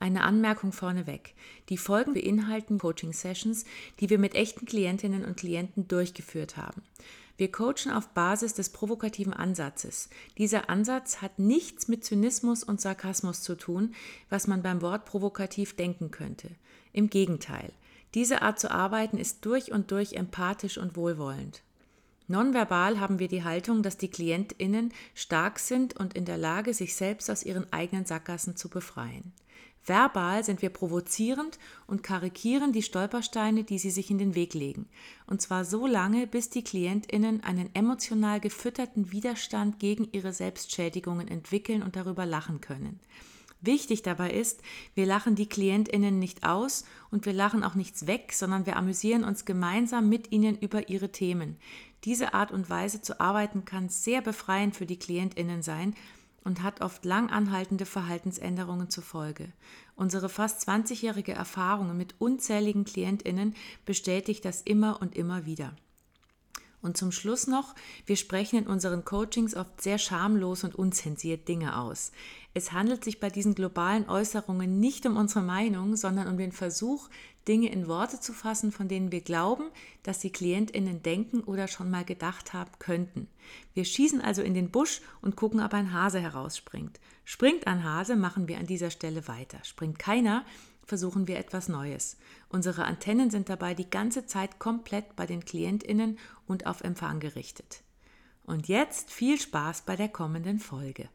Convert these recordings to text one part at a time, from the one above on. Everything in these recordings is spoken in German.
Eine Anmerkung vorneweg. Die Folgen beinhalten Coaching-Sessions, die wir mit echten Klientinnen und Klienten durchgeführt haben. Wir coachen auf Basis des provokativen Ansatzes. Dieser Ansatz hat nichts mit Zynismus und Sarkasmus zu tun, was man beim Wort provokativ denken könnte. Im Gegenteil. Diese Art zu arbeiten ist durch und durch empathisch und wohlwollend. Nonverbal haben wir die Haltung, dass die KlientInnen stark sind und in der Lage, sich selbst aus ihren eigenen Sackgassen zu befreien. Verbal sind wir provozierend und karikieren die Stolpersteine, die sie sich in den Weg legen. Und zwar so lange, bis die KlientInnen einen emotional gefütterten Widerstand gegen ihre Selbstschädigungen entwickeln und darüber lachen können. Wichtig dabei ist, wir lachen die KlientInnen nicht aus und wir lachen auch nichts weg, sondern wir amüsieren uns gemeinsam mit ihnen über ihre Themen. Diese Art und Weise zu arbeiten kann sehr befreiend für die KlientInnen sein, und hat oft lang anhaltende Verhaltensänderungen zur Folge. Unsere fast 20-jährige Erfahrung mit unzähligen Klientinnen bestätigt das immer und immer wieder. Und zum Schluss noch, wir sprechen in unseren Coachings oft sehr schamlos und unzensiert Dinge aus. Es handelt sich bei diesen globalen Äußerungen nicht um unsere Meinung, sondern um den Versuch, Dinge in Worte zu fassen, von denen wir glauben, dass die Klientinnen denken oder schon mal gedacht haben könnten. Wir schießen also in den Busch und gucken, ob ein Hase herausspringt. Springt ein Hase, machen wir an dieser Stelle weiter. Springt keiner, versuchen wir etwas Neues. Unsere Antennen sind dabei die ganze Zeit komplett bei den Klientinnen und auf Empfang gerichtet. Und jetzt viel Spaß bei der kommenden Folge.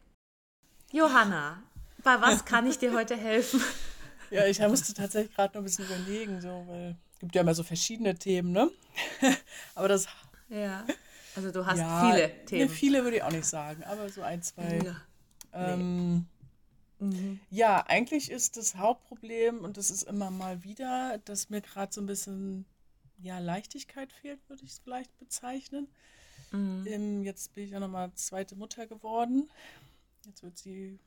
Johanna, bei was kann ich dir heute helfen? Ja, ich musste tatsächlich gerade noch ein bisschen überlegen, so, weil es gibt ja immer so verschiedene Themen, ne? aber das. Ja. Also du hast ja, viele Themen. Ne, viele würde ich auch nicht sagen, aber so ein, zwei. Ja, ähm, nee. mhm. ja eigentlich ist das Hauptproblem, und das ist immer mal wieder, dass mir gerade so ein bisschen ja, Leichtigkeit fehlt, würde ich es vielleicht bezeichnen. Mhm. Ähm, jetzt bin ich ja nochmal zweite Mutter geworden. Jetzt wird sie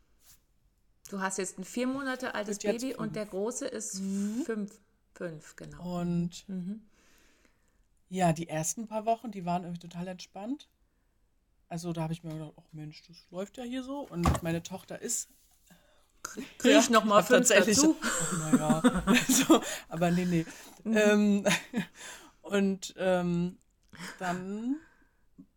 Du hast jetzt ein vier Monate altes Baby und der große ist mhm. fünf, fünf, genau. Und mhm. ja, die ersten paar Wochen, die waren irgendwie total entspannt. Also da habe ich mir gedacht, ach Mensch, das läuft ja hier so. Und meine Tochter ist Kriege ich ja, noch mal fünf dazu? Ach, naja, also, aber nee, nee. Mhm. Ähm, und ähm, dann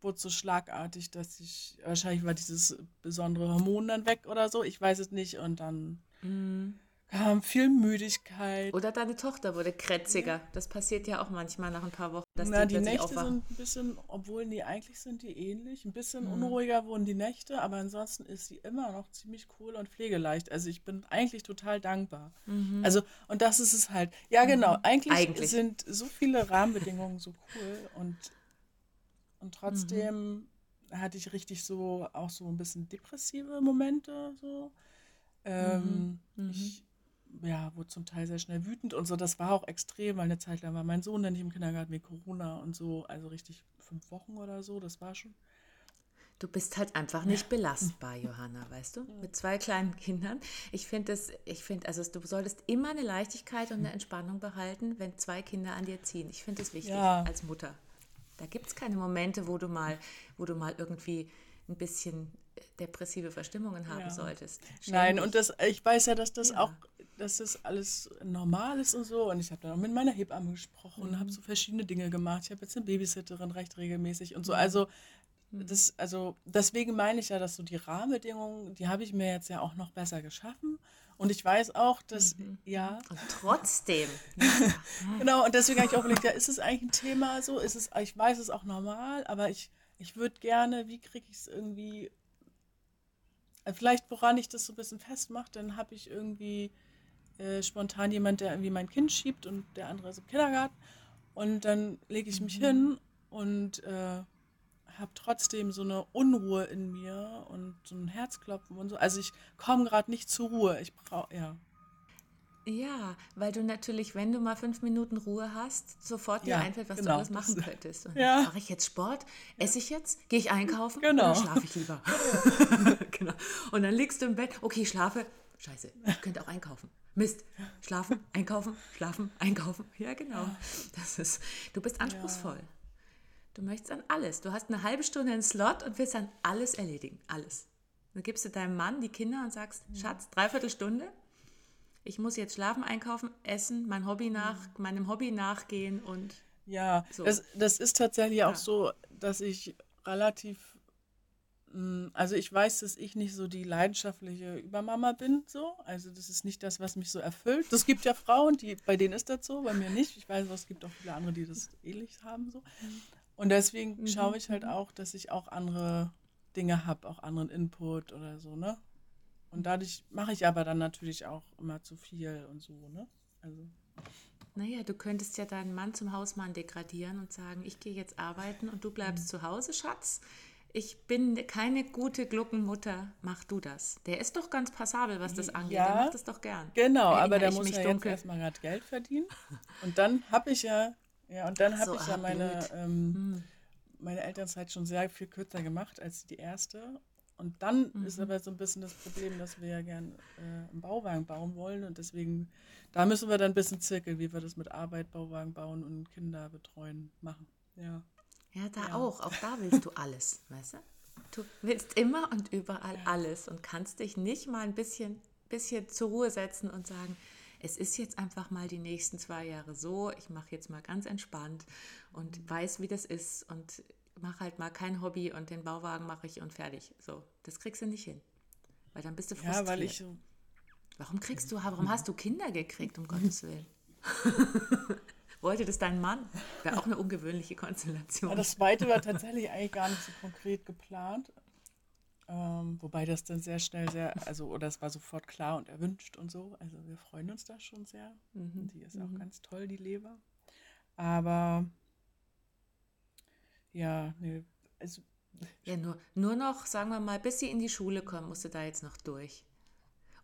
wurde so schlagartig, dass ich, wahrscheinlich war dieses besondere Hormon dann weg oder so, ich weiß es nicht. Und dann mhm. kam viel Müdigkeit. Oder deine Tochter wurde krätziger. Ja. Das passiert ja auch manchmal nach ein paar Wochen. Dass Na, die, die Nächte aufwachen. sind ein bisschen, obwohl die eigentlich sind die ähnlich, ein bisschen mhm. unruhiger wurden die Nächte, aber ansonsten ist sie immer noch ziemlich cool und pflegeleicht. Also ich bin eigentlich total dankbar. Mhm. Also, und das ist es halt. Ja, genau. Mhm. Eigentlich, eigentlich, sind so viele Rahmenbedingungen so cool und und trotzdem mhm. hatte ich richtig so auch so ein bisschen depressive Momente. So. Ähm, mhm. mhm. Ich ja, wurde zum Teil sehr schnell wütend und so. Das war auch extrem, weil eine Zeit lang war mein Sohn dann nicht im Kindergarten mit Corona und so. Also richtig fünf Wochen oder so, das war schon. Du bist halt einfach nicht belastbar, Johanna, weißt du? Mit zwei kleinen Kindern. Ich finde es, ich finde, also du solltest immer eine Leichtigkeit und eine Entspannung behalten, wenn zwei Kinder an dir ziehen. Ich finde es wichtig ja. als Mutter. Da gibt es keine Momente, wo du mal, wo du mal irgendwie ein bisschen depressive Verstimmungen haben ja. solltest. Ständig. Nein, und das, ich weiß ja, dass das ja. auch, dass das alles normal ist und so. Und ich habe dann auch mit meiner Hebamme gesprochen mhm. und habe so verschiedene Dinge gemacht. Ich habe jetzt eine Babysitterin recht regelmäßig und so. Mhm. Also mhm. das, also deswegen meine ich ja, dass so die Rahmenbedingungen, die habe ich mir jetzt ja auch noch besser geschaffen. Und ich weiß auch, dass, mhm. ja. Und trotzdem. genau, und deswegen habe ich auch überlegt, ja, ist es eigentlich ein Thema so? Ist es, ich weiß es auch normal, aber ich, ich würde gerne, wie kriege ich es irgendwie, äh, vielleicht woran ich das so ein bisschen festmache, dann habe ich irgendwie äh, spontan jemand, der irgendwie mein Kind schiebt und der andere ist im Kindergarten. Und dann lege ich mich mhm. hin und äh, habe trotzdem so eine Unruhe in mir und so ein Herzklopfen und so. Also ich komme gerade nicht zur Ruhe. Ich brauche, ja. Ja, weil du natürlich, wenn du mal fünf Minuten Ruhe hast, sofort dir ja, einfällt, was genau, du alles machen das, könntest. Und ja. Mache ich jetzt Sport? Esse ich jetzt? Gehe ich einkaufen? Genau. Oder schlafe ich lieber? genau. Und dann liegst du im Bett, okay, ich schlafe. Scheiße, ich könnte auch einkaufen. Mist. Schlafen, einkaufen, schlafen, einkaufen. Ja, genau. Das ist, du bist anspruchsvoll. Ja. Du möchtest an alles. Du hast eine halbe Stunde einen Slot und willst dann alles erledigen. Alles. Dann gibst du deinem Mann die Kinder und sagst, Schatz, dreiviertel Stunde. Ich muss jetzt schlafen, einkaufen, essen, mein Hobby nach, meinem Hobby nachgehen und Ja, So. das, das ist tatsächlich Ja. auch so, dass ich relativ, mh, also ich weiß, dass ich nicht so die leidenschaftliche Übermama bin, so. Also das ist nicht das, was mich so erfüllt. Es gibt ja Frauen, die, bei denen ist das so, bei mir nicht. Ich weiß, es gibt auch viele andere, die das ähnlich haben, so. Und deswegen schaue ich halt auch, dass ich auch andere Dinge habe, auch anderen Input oder so, ne? Und dadurch mache ich aber dann natürlich auch immer zu viel und so, ne? Also. Naja, du könntest ja deinen Mann zum Hausmann degradieren und sagen, ich gehe jetzt arbeiten und du bleibst zu Hause, Schatz. Ich bin keine gute Gluckenmutter, mach du das. Der ist doch ganz passabel, was das angeht. Ja. Der macht das doch gern. Genau, Erinnere aber der muss ja dunkel. jetzt erstmal gerade Geld verdienen. Und dann habe ich ja, ja, und dann habe so, ich ja meine, ähm, meine Elternzeit schon sehr viel kürzer gemacht als die erste. Und dann ist Mhm. aber so ein bisschen das Problem, dass wir ja gern äh, einen Bauwagen bauen wollen. Und deswegen, da müssen wir dann ein bisschen zirkeln, wie wir das mit Arbeit, Bauwagen bauen und Kinder betreuen machen. Ja. Ja, da Ja. auch. Auch da willst du alles, weißt du? Du willst immer und überall alles und kannst dich nicht mal ein bisschen, bisschen zur Ruhe setzen und sagen, es ist jetzt einfach mal die nächsten zwei Jahre so, ich mache jetzt mal ganz entspannt und weiß, wie das ist und mache halt mal kein Hobby und den Bauwagen mache ich und fertig. So, das kriegst du nicht hin. Weil dann bist du frustriert. Ja, weil ich so, Warum kriegst du, warum hast du Kinder gekriegt, um Gottes Willen? Wollte das dein Mann? Wäre auch eine ungewöhnliche Konstellation. Ja, das zweite war tatsächlich eigentlich gar nicht so konkret geplant. Ähm, wobei das dann sehr schnell sehr, also, oder es war sofort klar und erwünscht und so. Also wir freuen uns da schon sehr. Die ist auch ganz toll, die Leber. Aber ja, nee, also Ja, nur, nur noch, sagen wir mal, bis sie in die Schule kommen, musst du da jetzt noch durch.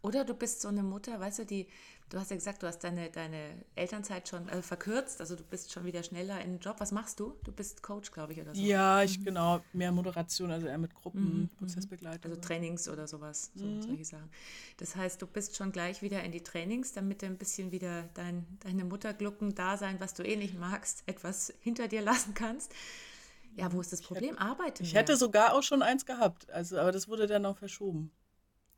Oder du bist so eine Mutter, weißt du, die, du hast ja gesagt, du hast deine, deine Elternzeit schon äh, verkürzt, also du bist schon wieder schneller in den Job. Was machst du? Du bist Coach, glaube ich, oder so. ja, ich genau, mehr Moderation, also eher mit Gruppen, Prozessbegleitung. Also Trainings oder sowas, so, Mhm. solche Sachen. Das heißt, du bist schon gleich wieder in die Trainings, damit du ein bisschen wieder dein, deine Mutterglucken da sein, was du eh nicht magst, etwas hinter dir lassen kannst. Ja, wo ist das Problem? Arbeite ich mehr. hätte sogar auch schon eins gehabt, also, aber das wurde dann noch verschoben.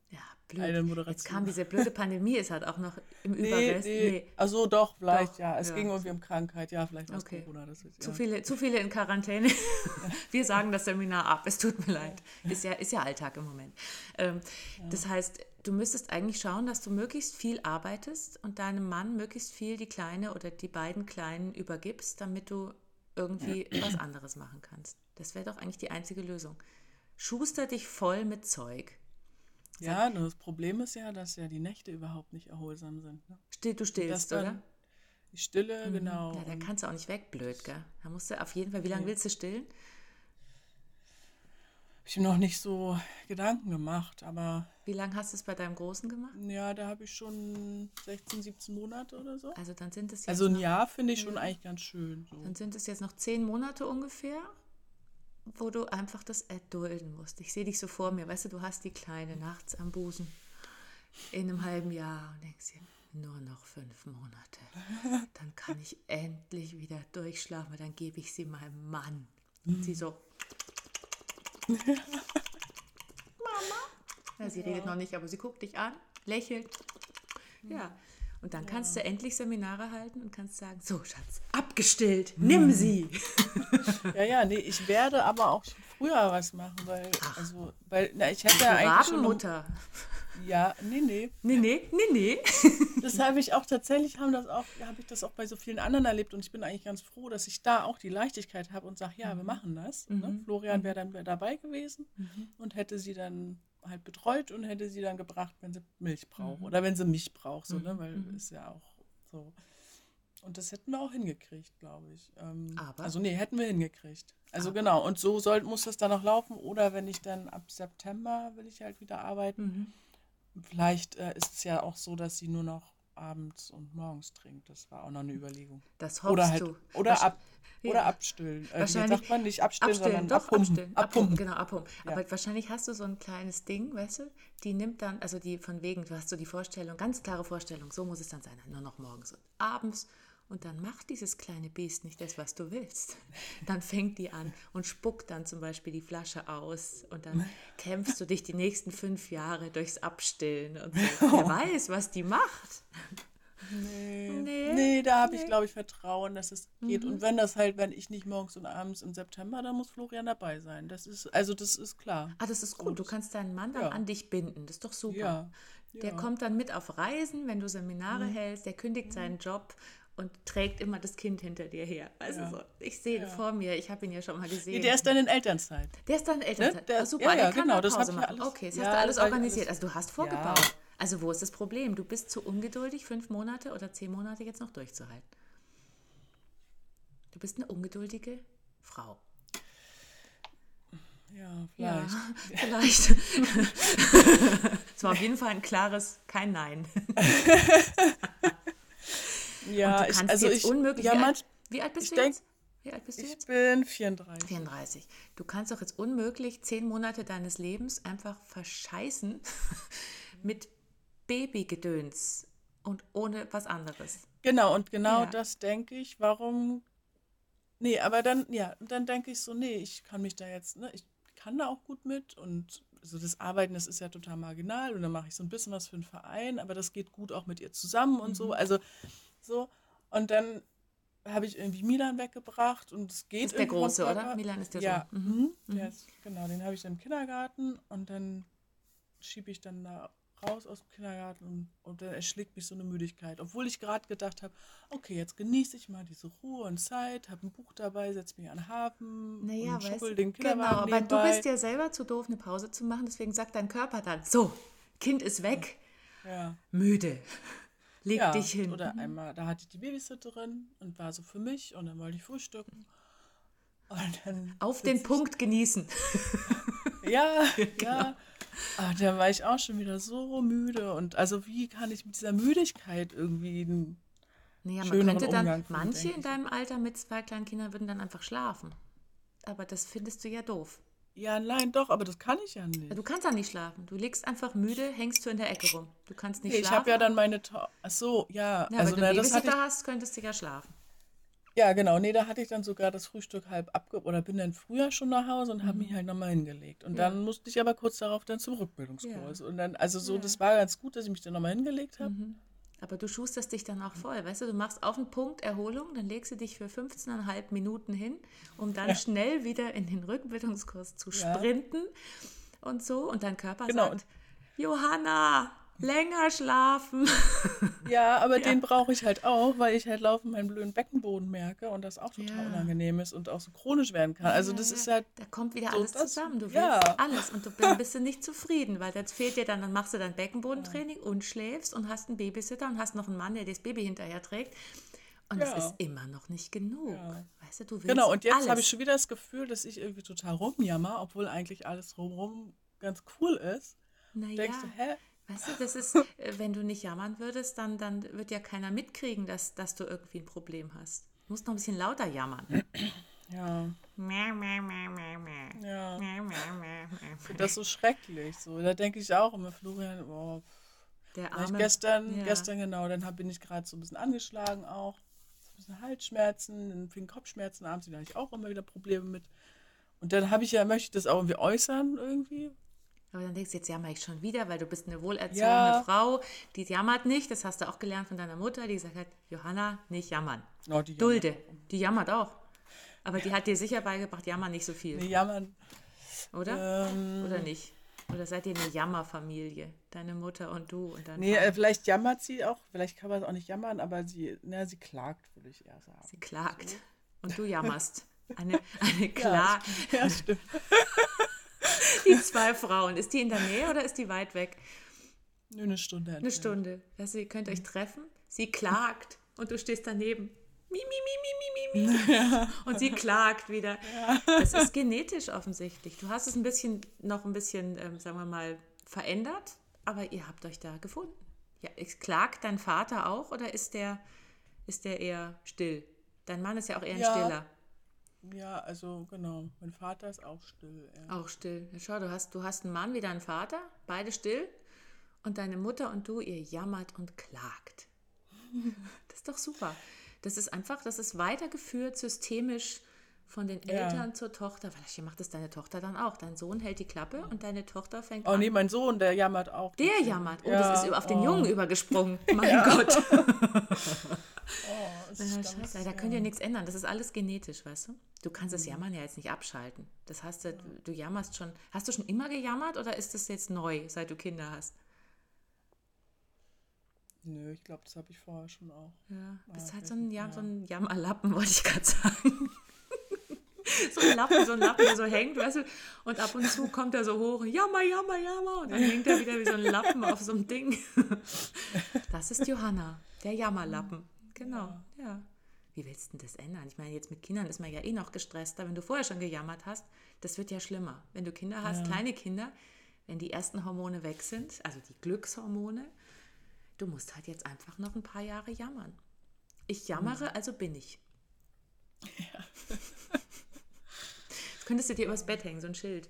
Ja, blöd. Eine Jetzt Moderation. kam diese blöde Pandemie, es hat auch noch im Nee, Überrest. nee. Also doch, vielleicht, Doch, ja. Es ja. ging irgendwie um Krankheit, ja, vielleicht aus Okay. Corona. Das ist, Zu ja. viele, zu viele in Quarantäne. Wir sagen das Seminar ab. Es tut mir leid. Ist ja, ist ja Alltag im Moment. Ähm, Das heißt, du müsstest eigentlich schauen, dass du möglichst viel arbeitest und deinem Mann möglichst viel die Kleine oder die beiden Kleinen übergibst, damit du irgendwie was anderes machen kannst. Das wäre doch eigentlich die einzige Lösung. Schuster dich voll mit Zeug. Ja, nur das Problem ist ja, dass ja die Nächte überhaupt nicht erholsam sind. Ne? Still, du dann oder? Die Stille, genau. Ja, da und kannst du auch nicht weg, blöd, gell? Da musst du auf jeden Fall, wie lange willst du stillen? ich habe noch nicht so Gedanken gemacht, aber Wie lange hast du es bei deinem Großen gemacht? ja, da habe ich schon 16, 17 Monate oder so. Also dann sind es jetzt Also ein Jahr finde ich schon eigentlich ganz schön. So. dann sind es jetzt noch zehn Monate ungefähr, wo du einfach das erdulden musst. Ich sehe dich so vor mir, weißt du, du hast die Kleine nachts am Busen in einem halben Jahr und denkst dir, nur noch fünf Monate. Dann kann ich endlich wieder durchschlafen, weil dann gebe ich sie meinem Mann. Und sie so, Mama. Ja, sie redet noch nicht, aber sie guckt dich an, lächelt. Ja. Und dann kannst du endlich Seminare halten und kannst sagen, so Schatz, abgestillt, nimm sie. Ja, ja, nee, ich werde aber auch schon früher was machen, weil, also, weil, na, ich hätte ja eigentlich schon. Rabenmutter. Ja, nee, nee. Nee, nee, nee, nee. Das habe ich auch tatsächlich, haben das auch, habe ich das auch bei so vielen anderen erlebt und ich bin eigentlich ganz froh, dass ich da auch die Leichtigkeit habe und sage, ja, wir machen das. Ne? Florian wäre dann dabei gewesen und hätte sie dann halt betreut und hätte sie dann gebracht, wenn sie Milch braucht oder wenn sie mich braucht, so, ne? weil ist ja auch so. Und das hätten wir auch hingekriegt, glaube ich. Ähm, Aber? Also nee, hätten wir hingekriegt. Also genau, und so soll, muss das dann noch laufen. Oder wenn ich dann ab September will ich halt wieder arbeiten. Vielleicht äh, ist es ja auch so, dass sie nur noch abends und morgens trinkt. Das war auch noch eine Überlegung. Das hoffst Oder halt, du. oder, Wahrsch- ab, Ja. oder abstillen. Äh, Wahrscheinlich- sagt man nicht abstillen, Abstillen, sondern doch, abpumpen. abstillen. Abpumpen, abpumpen. genau, abpumpen. Ja. Aber wahrscheinlich hast du so ein kleines Ding, weißt du, die nimmt dann, also die von wegen, du hast so die Vorstellung, ganz klare Vorstellung, so muss es dann sein, nur noch morgens und abends Und dann macht dieses kleine Biest nicht das, was du willst. Dann fängt die an und spuckt dann zum Beispiel die Flasche aus. Und dann kämpfst du dich die nächsten fünf Jahre durchs Abstillen und so. Wer weiß, was die macht. Nee, nee, nee da habe nee. ich, glaube ich, Vertrauen, dass es geht. Mhm. Und wenn das halt, wenn ich nicht morgens und abends im September, dann muss Florian dabei sein. Das ist, also das ist klar. Ah, das ist gut. Du kannst deinen Mann dann ja. an dich binden. Das ist doch super. Ja. Der ja. kommt dann mit auf Reisen, wenn du Seminare mhm. hältst, der kündigt mhm. seinen Job und trägt immer das Kind hinter dir her. Also ja. so, ich sehe ihn vor mir, ich habe ihn ja schon mal gesehen. Nee, der ist dann in Elternzeit. Der ist dann in Elternzeit. Ne? Der, oh, super, ja, der kann genau, Pause das machen. Alles, okay, das hast du alles organisiert. Alles, also du hast vorgebaut. Also wo ist das Problem? Du bist zu ungeduldig, fünf Monate oder zehn Monate jetzt noch durchzuhalten. Du bist eine ungeduldige Frau. Ja, vielleicht. Ja, vielleicht. Es war auf jeden Fall ein klares kein Nein. ja, ich, also jetzt ich, unmöglich. Ja, wie, alt, wie alt bist du denk, jetzt? Wie alt bist du ich jetzt? Ich bin 34. 34. Du kannst doch jetzt unmöglich zehn Monate deines Lebens einfach verscheißen mit Babygedöns und ohne was anderes. Genau, und genau ja. das denke ich. Warum? Nee, aber dann, ja, dann denke ich so, nee, ich kann mich da jetzt, ne, ich kann da auch gut mit und so das Arbeiten, das ist ja total marginal und dann mache ich so ein bisschen was für einen Verein, aber das geht gut auch mit ihr zusammen und mhm. so. Also so. Und dann habe ich irgendwie Milan weggebracht und es geht. Ist der Große, oder? Milan ist der ja. Sohn. Mhm. Mhm. Der ist, genau, den habe ich dann im Kindergarten und dann schiebe ich dann da raus aus dem Kindergarten und, und dann erschlägt mich so eine Müdigkeit. Obwohl ich gerade gedacht habe, okay, jetzt genieße ich mal diese Ruhe und Zeit, habe ein Buch dabei, setze mich an den Hafen naja, und schubbel den Kinderwagen Genau, aber du bist ja selber zu doof, eine Pause zu machen, deswegen sagt dein Körper dann, so, Kind ist weg, ja. müde, leg ja, dich hin. Oder einmal, da hatte ich die Babysitterin und war so für mich und dann wollte ich frühstücken. Auf den Punkt genießen. ja, genau. ja. Aber da war ich auch schon wieder so müde. Und also wie kann ich mit dieser Müdigkeit irgendwie einen naja, man könnte dann, Umgang manche in deinem Alter mit zwei kleinen Kindern würden dann einfach schlafen. Aber das findest du ja doof. Ja, nein, doch, aber das kann ich ja nicht. Du kannst ja nicht schlafen. Du liegst einfach müde, hängst du in der Ecke rum. Du kannst nicht nee, schlafen. Ich habe ja dann meine. To Ach so, ja. ja also, wenn du na, das hatte ich... hast, könntest du ja schlafen. Ja, genau. Nee, da hatte ich dann sogar das Frühstück halb abge... Oder bin dann früher schon nach Hause und mhm. habe mich halt nochmal hingelegt. Und ja. dann musste ich aber kurz darauf dann zum Rückbildungskurs. Ja. Und dann, also so, das war ganz gut, dass ich mich dann nochmal hingelegt habe. Mhm. Aber du schusterst dich dann auch voll, weißt du, du machst auf den Punkt Erholung, dann legst du dich für 15,5 Minuten hin, um dann schnell wieder in den Rückbildungskurs zu sprinten und so. Und dein Körper genau. sagt, Johanna, länger schlafen. Ja, aber ja. den brauche ich halt auch, weil ich halt laufend meinen blöden Beckenboden merke und das auch total ja. unangenehm ist und auch so chronisch werden kann. Also das ist halt. Da kommt wieder alles das, zusammen. Du willst ja. alles und du bist nicht zufrieden, weil das fehlt dir dann, dann machst du dein Beckenbodentraining und schläfst und hast einen Babysitter und hast noch einen Mann, der das Baby hinterher trägt. Und es ist immer noch nicht genug. Weißt du, du willst Genau, und jetzt habe ich schon wieder das Gefühl, dass ich irgendwie total rumjammer, obwohl eigentlich alles drumherum ganz cool ist. Naja. Denkst du, hä? Weißt du, das ist, äh, wenn du nicht jammern würdest, dann, dann wird ja keiner mitkriegen, dass, dass du irgendwie ein Problem hast. Du musst noch ein bisschen lauter jammern. Ja. ja. Das ist so schrecklich. So. Da denke ich auch immer, Florian, oh, der Arme. gestern, ja. gestern genau, dann hab, bin ich gerade so ein bisschen angeschlagen auch. So ein bisschen Halsschmerzen, dann fing Kopfschmerzen abends, da habe ich auch immer wieder Probleme mit. Und dann habe ich ja, möchte ich das auch irgendwie äußern irgendwie. Aber dann denkst du, jetzt jammer ich schon wieder, weil du bist eine wohlerzogene ja. Frau, die jammert nicht. Das hast du auch gelernt von deiner Mutter, die gesagt hat, Johanna, nicht jammern. Oh, die Dulde. Die jammert auch. Aber die hat dir sicher beigebracht, jammern nicht so viel. Nee, jammern. Oder? Ähm, Oder nicht? Oder seid ihr eine Jammerfamilie? Deine Mutter und du und dein Nee, äh, vielleicht jammert sie auch, vielleicht kann man es auch nicht jammern, aber sie, na, sie klagt, würde ich eher sagen. Sie klagt. So. Und du jammerst. Eine, eine Klage. Ja, ja, stimmt. die zwei Frauen. Ist die in der Nähe oder ist die weit weg? Nur eine Stunde. Eine Stunde. Also ihr könnt euch treffen. Sie klagt und du stehst daneben. Mi, mi, mi, mi, mi, mi. Ja. Und sie klagt wieder. Ja. Das ist genetisch offensichtlich. Du hast es ein bisschen, noch ein bisschen, ähm, sagen wir mal, verändert, aber ihr habt euch da gefunden. Ja, klagt dein Vater auch oder ist der, ist der eher still? Dein Mann ist ja auch eher ein ja. Stiller. Ja, also genau. Mein Vater ist auch still. Ja. Auch still. Ja, schau, du hast, du hast einen Mann wie deinen Vater, beide still. Und deine Mutter und du, ihr jammert und klagt. Das ist doch super. Das ist einfach, das ist weitergeführt systemisch von den Eltern ja. zur Tochter. Vielleicht macht es deine Tochter dann auch. Dein Sohn hält die Klappe und deine Tochter fängt oh, an. Oh nee, mein Sohn, der jammert auch. Der jammert. Oh, das ist auf den oh. Jungen übergesprungen. Mein. Gott. oh, das ist ja, Scheiße, da könnt ihr nichts ändern. Das ist alles genetisch, weißt du? Du kannst das mhm. Jammern ja jetzt nicht abschalten. Das heißt, du, du jammerst schon. Hast du schon immer gejammert oder ist das jetzt neu, seit du Kinder hast? Nö, ich glaube, das habe ich vorher schon auch. Ja, bist ah, halt so ein, ja, so ein Jammerlappen, wollte ich gerade sagen. so ein Lappen, so ein Lappen, der so hängt, weißt du, und ab und zu kommt er so hoch, jammer, jammer, jammer, und dann hängt er wieder wie so ein Lappen auf so einem Ding. Das ist Johanna, der Jammerlappen. Genau, ja. Wie willst du denn das ändern? Ich meine, jetzt mit Kindern ist man ja eh noch gestresster. Wenn du vorher schon gejammert hast, das wird ja schlimmer. Wenn du Kinder hast, ja. kleine Kinder, wenn die ersten Hormone weg sind, also die Glückshormone, du musst halt jetzt einfach noch ein paar Jahre jammern. Ich jammere, also bin ich. Ja. Könntest du dir übers Bett hängen, so ein Schild.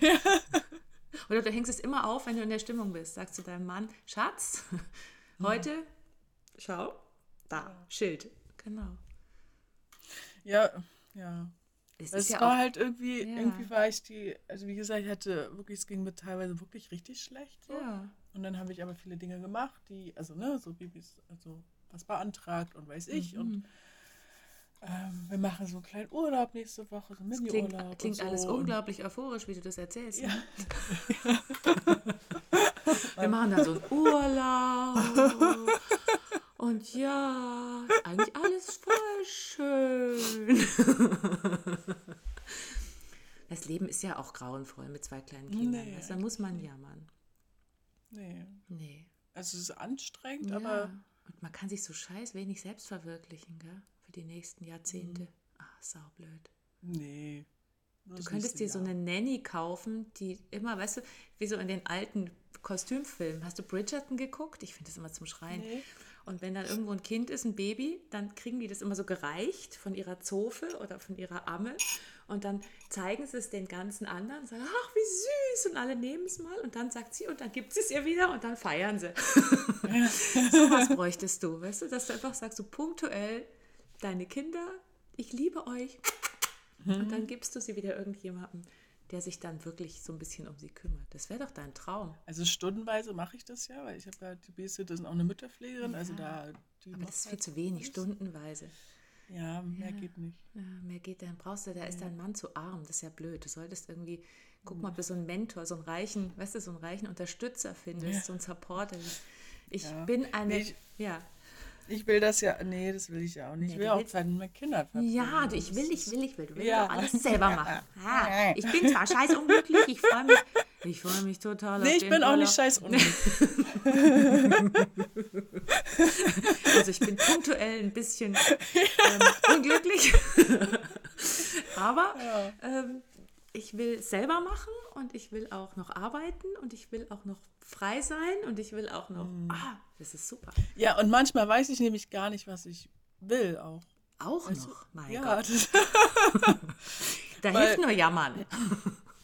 Ja. Oder du hängst es immer auf, wenn du in der Stimmung bist. Sagst du deinem Mann, Schatz, heute, ja. schau, da, Schild. Genau. Ja, ja. Es, es ja war auch, halt irgendwie, ja. irgendwie war ich die, also wie gesagt, ich hatte wirklich, es ging mir teilweise wirklich richtig schlecht. So. Ja. Und dann habe ich aber viele Dinge gemacht, die, also ne, so Babys, also was beantragt und weiß ich. Mhm. Und ähm, wir machen so einen kleinen Urlaub nächste Woche, so ein Mini-Urlaub. Klingt, klingt so. alles unglaublich euphorisch, wie du das erzählst. Ja. Ne? wir machen da so einen Urlaub. Und ja, ist eigentlich alles voll schön. Das Leben ist ja auch grauenvoll mit zwei kleinen Kindern. Nee. Also, da muss man jammern. Nee. Nee. Also es ist anstrengend, ja. aber. Und man kann sich so scheiß wenig selbst verwirklichen, gell? die nächsten Jahrzehnte. Mhm. Ach, saublöd. Nee. Du könntest dir so eine Nanny kaufen, die immer, weißt du, wie so in den alten Kostümfilmen. Hast du Bridgerton geguckt? Ich finde das immer zum Schreien. Nee. Und wenn dann irgendwo ein Kind ist, ein Baby, dann kriegen die das immer so gereicht von ihrer Zofe oder von ihrer Amme. Und dann zeigen sie es den ganzen anderen und sagen, ach, wie süß. Und alle nehmen es mal. Und dann sagt sie, und dann gibt sie es ihr wieder und dann feiern sie. so was bräuchtest du, weißt du, dass du einfach sagst, so punktuell, deine Kinder, ich liebe euch. Mhm. Und dann gibst du sie wieder irgendjemandem, der sich dann wirklich so ein bisschen um sie kümmert. Das wäre doch dein Traum. Also stundenweise mache ich das ja, weil ich habe ja die Babysitter sind auch eine Mütterpflegerin, also ja. also da Aber das ist viel halt zu wenig, stundenweise. Ja, mehr ja. geht nicht. Ja, mehr geht, dann brauchst du, da ist dein Mann zu arm, das ist ja blöd. Du solltest irgendwie, guck mal, ob du so einen Mentor, so einen reichen, weißt du, so einen reichen Unterstützer findest, so einen Supporter. Ich bin eine, ich, ja. Ich will das ja, nee, das will ich ja auch nicht. Ich will auch Zeit mit meinen Kindern verbringen. Ja, du, ich will, ich will, ich will. Du willst ja. alles selber machen. Ja. Ich bin zwar scheiß unglücklich, ich freue mich, ich freue mich total Nee, ich bin auch nicht scheiß unglücklich. also ich bin punktuell ein bisschen ähm, unglücklich. Aber ja. ähm, ich will selber machen und ich will auch noch arbeiten und ich will auch noch frei sein und ich will auch noch, mm. ah, das ist super. Ja, und manchmal weiß ich nämlich gar nicht, was ich will auch. Auch weißt noch, mein ja, Gott. da Weil, hilft nur jammern.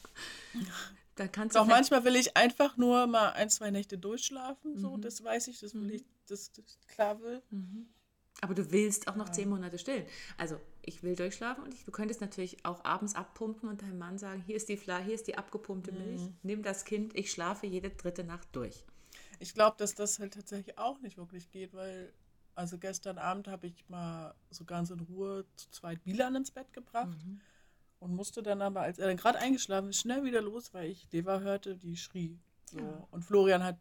da kannst du auch manchmal will ich einfach nur mal ein, zwei Nächte durchschlafen, so, mhm. das weiß ich, das will mhm. ich, das, das klar will. Mhm. Aber du willst auch noch ja. zehn Monate stillen. Also ich will durchschlafen und ich, du könntest natürlich auch abends abpumpen und deinem Mann sagen, hier ist die Fla, hier ist die abgepumpte Milch, mhm. nimm das Kind, ich schlafe jede dritte Nacht durch. Ich glaube, dass das halt tatsächlich auch nicht wirklich geht, weil also gestern Abend habe ich mal so ganz in Ruhe zu zweit Milan ins Bett gebracht mhm. und musste dann aber, als er dann gerade eingeschlafen ist, schnell wieder los, weil ich Deva hörte, die schrie. So. Ja. Und Florian hat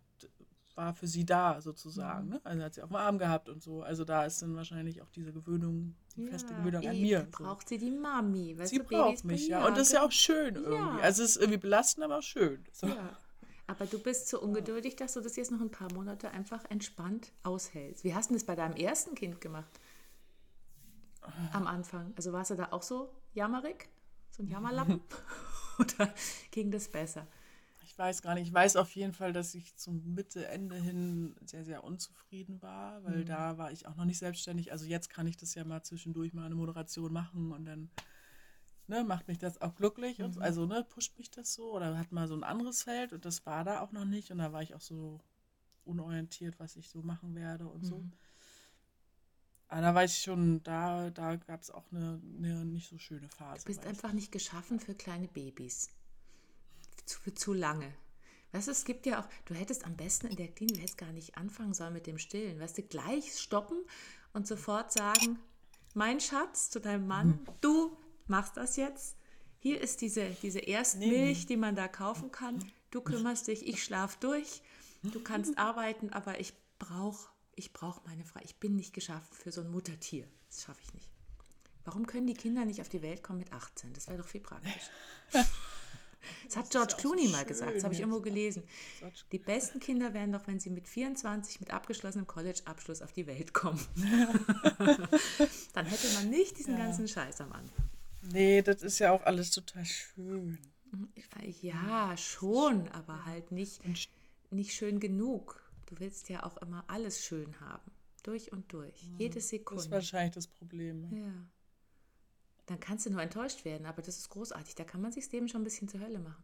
war für sie da sozusagen. Mhm. Ne? Also hat sie auf dem Arm gehabt und so. Also da ist dann wahrscheinlich auch diese Gewöhnung, die ja, feste Gewöhnung an mir. braucht so. sie die Mami. sie braucht mich, ja. Und das ist ja auch schön irgendwie. Ja. Also es ist irgendwie belastend, aber auch schön. So. Ja. Aber du bist so ungeduldig, dass du das jetzt noch ein paar Monate einfach entspannt aushältst. Wie hast du das bei deinem ersten Kind gemacht? Am Anfang. Also warst du da auch so jammerig? So ein Jammerlappen? Oder ging das besser? Ich weiß gar nicht. Ich weiß auf jeden Fall, dass ich zum Mitte, Ende hin sehr, sehr unzufrieden war, weil mhm. da war ich auch noch nicht selbstständig. Also jetzt kann ich das ja mal zwischendurch mal eine Moderation machen und dann ne, macht mich das auch glücklich. Mhm. Und, also ne, pusht mich das so oder hat mal so ein anderes Feld und das war da auch noch nicht. Und da war ich auch so unorientiert, was ich so machen werde und mhm. so. Aber da war ich schon, da, da gab es auch eine, eine nicht so schöne Phase. Du bist einfach nicht geschaffen für kleine Babys. Zu, für zu lange. Weißt du, es gibt ja auch, du hättest am besten in der Klinik, du hättest gar nicht anfangen sollen mit dem Stillen. Weißt du, gleich stoppen und sofort sagen, mein Schatz zu deinem Mann, mhm. du machst das jetzt. Hier ist diese, diese Erstmilch, die man da kaufen kann. Du kümmerst dich, ich schlaf durch. Du kannst arbeiten, aber ich brauche ich brauch meine Frau. Ich bin nicht geschaffen für so ein Muttertier. Das schaffe ich nicht. Warum können die Kinder nicht auf die Welt kommen mit 18? Das wäre doch viel praktisch. Das hat George Clooney mal gesagt, das habe ich irgendwo gelesen. Die besten Kinder werden doch, wenn sie mit 24 mit abgeschlossenem College-Abschluss auf die Welt kommen. Dann hätte man nicht diesen ja. ganzen Scheiß am Anfang. Nee, das ist ja auch alles total schön. Ja, schon, aber halt nicht, nicht schön genug. Du willst ja auch immer alles schön haben. Durch und durch. Jede Sekunde. Das ist wahrscheinlich das Problem. Ja dann kannst du nur enttäuscht werden. Aber das ist großartig. Da kann man sich das Leben schon ein bisschen zur Hölle machen.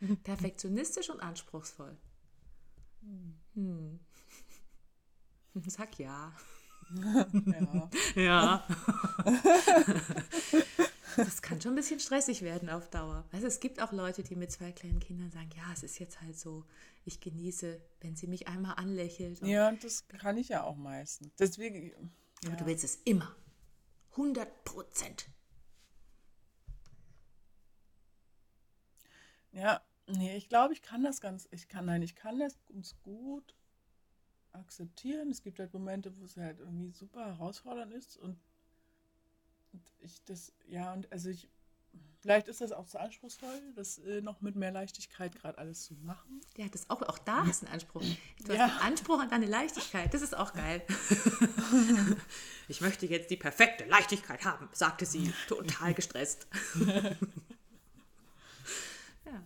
Perfektionistisch und anspruchsvoll. Hm. Sag ja. Ja. ja. das kann schon ein bisschen stressig werden auf Dauer. Also es gibt auch Leute, die mit zwei kleinen Kindern sagen, ja, es ist jetzt halt so, ich genieße, wenn sie mich einmal anlächelt. Ja, das kann ich ja auch meistens. Deswegen. Ja. Aber du willst es immer. 100 Prozent. Ja, nee, ich glaube, ich kann das ganz, ich kann, nein, ich kann das ganz gut akzeptieren. Es gibt halt Momente, wo es halt irgendwie super herausfordernd ist und, und ich das, ja, und also ich Vielleicht ist das auch zu anspruchsvoll, das äh, noch mit mehr Leichtigkeit gerade alles zu machen. Ja, das auch, auch da ist ein Anspruch. Du ja. hast einen Anspruch an deine Leichtigkeit. Das ist auch geil. ich möchte jetzt die perfekte Leichtigkeit haben, sagte sie, total gestresst. ja,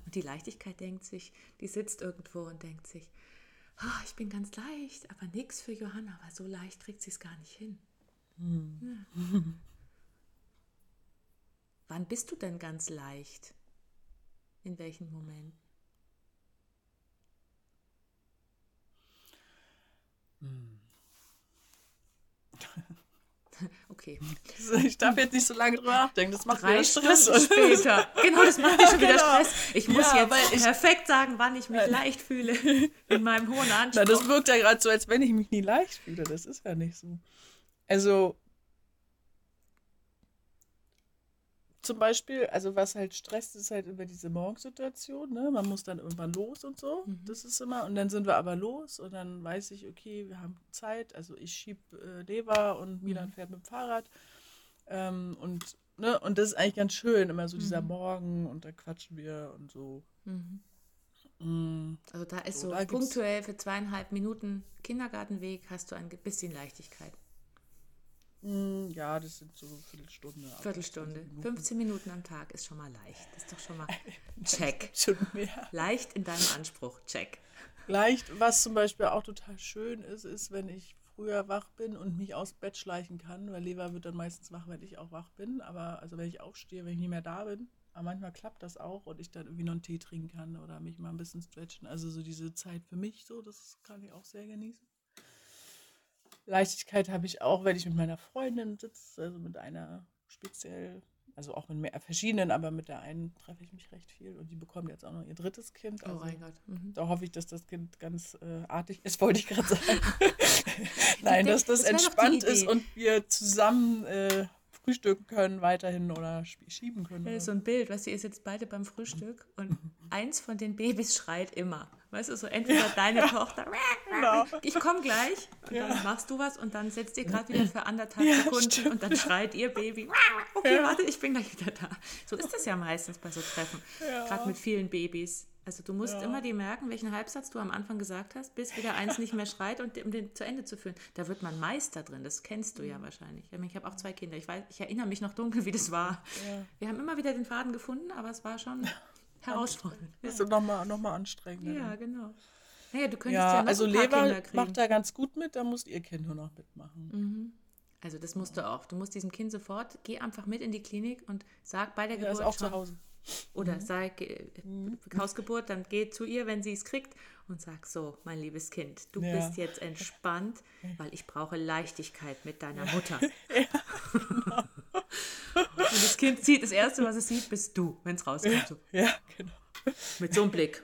und die Leichtigkeit denkt sich, die sitzt irgendwo und denkt sich, oh, ich bin ganz leicht, aber nichts für Johanna, weil so leicht kriegt sie es gar nicht hin. Hm. Ja. Wann bist du denn ganz leicht? In welchen Momenten? Hm. Okay. Ich darf jetzt nicht so lange drüber nachdenken. Das macht Drei Stress. Stunden später. Genau, das macht mir schon wieder genau. Stress. Ich muss ja, jetzt ich, perfekt sagen, wann ich mich leicht fühle in meinem hohen Anspruch. Na, das wirkt ja gerade so, als wenn ich mich nie leicht fühle. Das ist ja nicht so. Also, zum Beispiel, also was halt stresst, ist halt immer diese Morgensituation. Ne? Man muss dann irgendwann los und so. Mhm. Das ist immer. Und dann sind wir aber los und dann weiß ich, okay, wir haben Zeit. Also ich schiebe äh, Lever und Milan mhm. fährt mit dem Fahrrad. Ähm, und, ne? und das ist eigentlich ganz schön, immer so mhm. dieser Morgen und da quatschen wir und so. Mhm. Mm. Also da ist so, so da punktuell für zweieinhalb Minuten Kindergartenweg hast du ein bisschen Leichtigkeit. Hm, ja, das sind so Viertelstunde. Viertelstunde. 15 Minuten am Tag ist schon mal leicht. Das ist doch schon mal check. schon. Leicht in deinem Anspruch, check. Leicht, was zum Beispiel auch total schön ist, ist, wenn ich früher wach bin und mich aus Bett schleichen kann, weil Lever wird dann meistens wach, wenn ich auch wach bin. Aber also wenn ich aufstehe, wenn ich nicht mehr da bin, aber manchmal klappt das auch und ich dann irgendwie noch einen Tee trinken kann oder mich mal ein bisschen stretchen. Also so diese Zeit für mich so, das kann ich auch sehr genießen. Leichtigkeit habe ich auch, wenn ich mit meiner Freundin sitze, also mit einer speziell, also auch mit mehr, verschiedenen, aber mit der einen treffe ich mich recht viel und die bekommt jetzt auch noch ihr drittes Kind. Also oh mein Gott. Mhm. Da hoffe ich, dass das Kind ganz äh, artig ist, wollte ich gerade sagen. Nein, dass das, das entspannt ist und wir zusammen äh, frühstücken können weiterhin oder schieben können. Ja, so ein Bild, weißt du, ihr sitzt beide beim Frühstück und eins von den Babys schreit immer. Weißt du, so entweder ja. deine Tochter, genau. ich komme gleich und ja. dann machst du was und dann setzt ihr gerade wieder für anderthalb ja, Sekunden stimmt. und dann schreit ihr Baby, okay, warte, ich bin gleich wieder da. So ist das ja meistens bei so Treffen, gerade mit vielen Babys. Also du musst immer dir merken, welchen Halbsatz du am Anfang gesagt hast, bis wieder eins nicht mehr schreit und um den zu Ende zu führen. Da wird man Meister drin, das kennst du ja mhm. wahrscheinlich. Ich habe auch zwei Kinder, ich, weiß, ich erinnere mich noch dunkel, wie das war. Wir haben immer wieder den Faden gefunden, aber es war schon herausfordernd. Das ist nochmal noch mal anstrengend. Ja, genau. Naja, du könntest ja, ja noch also ein paar Leber Kinder kriegen. macht da ganz gut mit, da muss ihr Kind nur noch mitmachen. Mhm. Also das musst du auch. Du musst diesem Kind sofort, geh einfach mit in die Klinik und sag bei der Geburt ja, ist auch schon, zu Hause. Oder mhm. sei mhm. Hausgeburt, dann geh zu ihr, wenn sie es kriegt und sag so, mein liebes Kind, du ja. bist jetzt entspannt, weil ich brauche Leichtigkeit mit deiner Mutter. Ja, genau. Und das Kind sieht, das Erste, was es sieht, bist du, wenn es rauskommt. So. Ja, genau. Mit so einem Blick.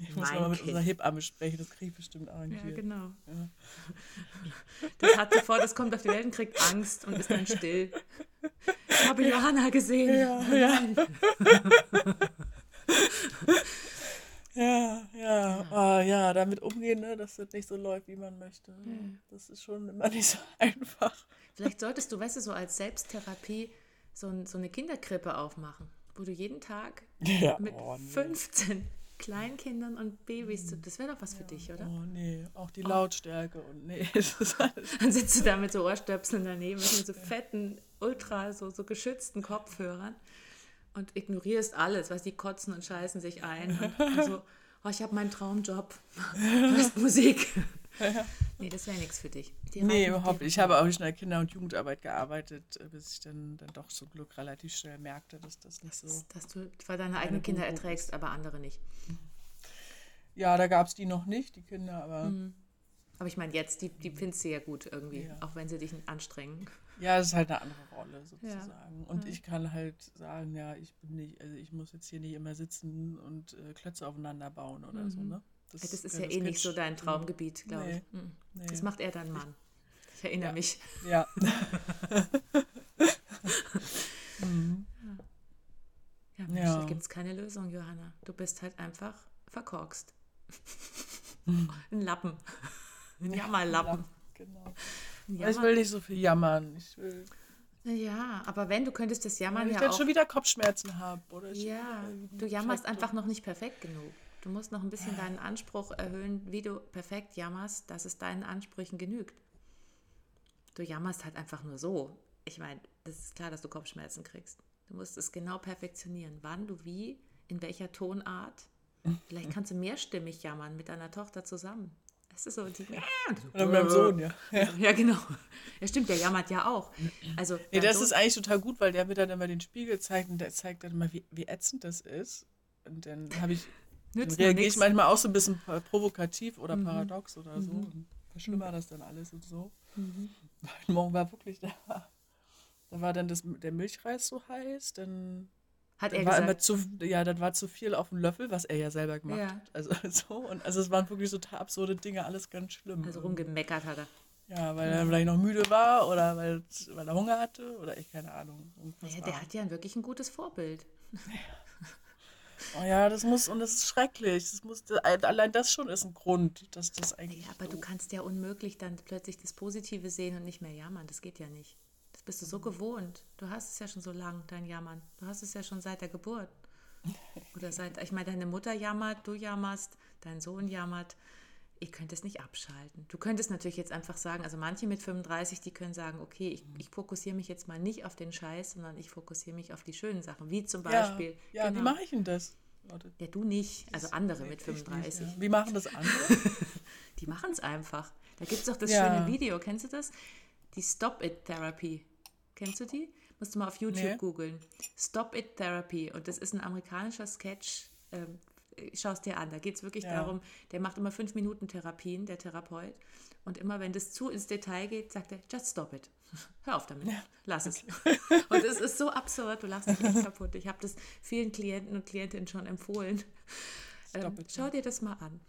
Ich muss mal mit kind. unserer Hebamme sprechen, das kriege ich bestimmt auch nicht. Ja, genau. Ja. Das hat sofort, das kommt auf die Welt und kriegt Angst und ist dann still. Ich habe Johanna gesehen. Ja, ja. ja, ja, oh, ja, damit umgehen, ne, dass das nicht so läuft, wie man möchte. Das ist schon immer nicht so einfach. Vielleicht solltest du, weißt du, so als Selbsttherapie so, so eine Kinderkrippe aufmachen, wo du jeden Tag ja, mit oh, nee. 15 Kleinkindern und Babys, mhm. das wäre doch was ja. für dich, oder? Oh nee, auch die oh. Lautstärke und nee. Dann sitzt du da mit so Ohrstöpseln daneben, mit so fetten, ultra, so, so geschützten Kopfhörern und ignorierst alles, was die kotzen und scheißen sich ein. Und, und so, oh, ich habe meinen Traumjob. Du hast Musik. nee, das wäre nichts für dich. Die nee, überhaupt nicht. Ich habe auch in der Kinder- und Jugendarbeit gearbeitet, äh, bis ich dann, dann doch zum Glück relativ schnell merkte, dass das nicht so. Dass du zwar deine eigenen Kinder erträgst, aber andere nicht. Ja, da gab es die noch nicht, die Kinder, aber. Mhm. Aber ich meine, jetzt, die, die findest du ja gut irgendwie, ja. auch wenn sie dich anstrengen. Ja, es ist halt eine andere Rolle sozusagen. Ja. Und ja. ich kann halt sagen, ja, ich bin nicht, also ich muss jetzt hier nicht immer sitzen und äh, Klötze aufeinander bauen oder mhm. so, ne? Das, das ist ja eh nicht so dein Traumgebiet, glaube nee, ich. Mhm. Nee. Das macht er dein Mann. Ich erinnere ja. mich. Ja. mhm. Ja, Mensch, ja. da gibt es keine Lösung, Johanna. Du bist halt einfach verkorkst. Mhm. Ein Lappen. Ein Jammerlappen. Genau. Jammer. Ich will nicht so viel jammern. Ich will. Ja, aber wenn, du könntest das Jammern ja auch... Ich dann schon wieder Kopfschmerzen habe. Oder ja, du jammerst einfach noch nicht perfekt genug. Du musst noch ein bisschen deinen Anspruch erhöhen, wie du perfekt jammerst, dass es deinen Ansprüchen genügt. Du jammerst halt einfach nur so. Ich meine, das ist klar, dass du Kopfschmerzen kriegst. Du musst es genau perfektionieren. Wann du wie, in welcher Tonart. Vielleicht kannst du mehrstimmig jammern mit deiner Tochter zusammen. Das ist so die. Oder mit meinem Sohn, ja. ja. genau. Ja, stimmt, der jammert ja auch. Also, nee, das Sohn, ist eigentlich total gut, weil der mir dann immer den Spiegel zeigt und der zeigt dann immer, wie, wie ätzend das ist. Und dann habe ich Nützt reagiere ich manchmal auch so ein bisschen provokativ oder mhm. paradox oder so. Mhm. Verschlimmer das dann alles und so. Mhm. Morgen war wirklich da. Da war dann das, der Milchreis so heiß, dann hat er war gesagt. Immer zu, ja, dann war zu viel auf dem Löffel, was er ja selber gemacht ja. hat. Also so und also es waren wirklich total absurde Dinge, alles ganz schlimm. Also rumgemeckert hat er. Ja, weil er vielleicht noch müde war oder weil, weil er Hunger hatte oder ich keine Ahnung. Ja, der hat ja wirklich ein gutes Vorbild. Ja. Oh ja, das muss, und das ist schrecklich. Das muss, allein das schon ist ein Grund, dass das eigentlich. Ja, aber so du kannst ja unmöglich dann plötzlich das Positive sehen und nicht mehr jammern. Das geht ja nicht. Das bist du so gewohnt. Du hast es ja schon so lang, dein Jammern. Du hast es ja schon seit der Geburt. Oder seit, ich meine, deine Mutter jammert, du jammerst, dein Sohn jammert. Ihr könnt es nicht abschalten. Du könntest natürlich jetzt einfach sagen, also manche mit 35, die können sagen, okay, ich, ich fokussiere mich jetzt mal nicht auf den Scheiß, sondern ich fokussiere mich auf die schönen Sachen, wie zum Beispiel. Ja, ja genau, wie mache ich denn das? Ja, du nicht, also andere mit 35. Nicht, ja. Wie machen das andere? die machen es einfach. Da gibt es doch das ja. schöne Video, kennst du das? Die Stop-It-Therapie. Kennst du die? Musst du mal auf YouTube nee. googeln. Stop-It-Therapy. Und das ist ein amerikanischer Sketch. Ähm, Schau es dir an. Da geht es wirklich ja. darum, der macht immer fünf Minuten Therapien, der Therapeut. Und immer wenn das zu ins Detail geht, sagt er, just stop it. Hör auf damit. Ja. Lass okay. es. Und es ist so absurd, du lachst dich echt kaputt. Ich habe das vielen Klienten und Klientinnen schon empfohlen. Ähm, schau dir das mal an.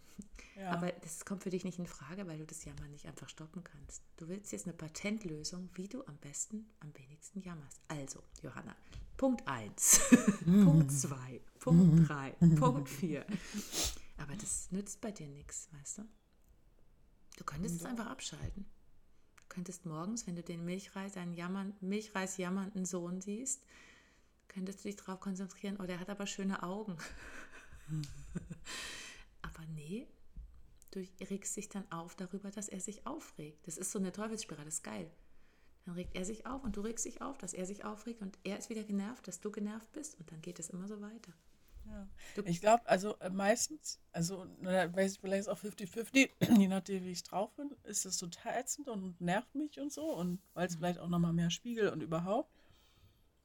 Ja. Aber das kommt für dich nicht in Frage, weil du das Jammern nicht einfach stoppen kannst. Du willst jetzt eine Patentlösung, wie du am besten, am wenigsten jammerst. Also, Johanna, Punkt 1, Punkt 2, Punkt 3, Punkt 4. Aber das nützt bei dir nichts, weißt du? Du könntest es einfach abschalten. Du könntest morgens, wenn du den Milchreis, deinen jammern, Milchreis jammernden Sohn siehst, könntest du dich darauf konzentrieren, oh, der hat aber schöne Augen. aber nee, du regst dich dann auf darüber, dass er sich aufregt. Das ist so eine Teufelsspirale, das ist geil. Dann regt er sich auf und du regst dich auf, dass er sich aufregt und er ist wieder genervt, dass du genervt bist und dann geht es immer so weiter. Ja. Ich glaube, also äh, meistens, also vielleicht auch 50-50, je nachdem, wie ich drauf bin, ist das total ätzend und nervt mich und so und weil es mhm. vielleicht auch nochmal mehr spiegelt und überhaupt.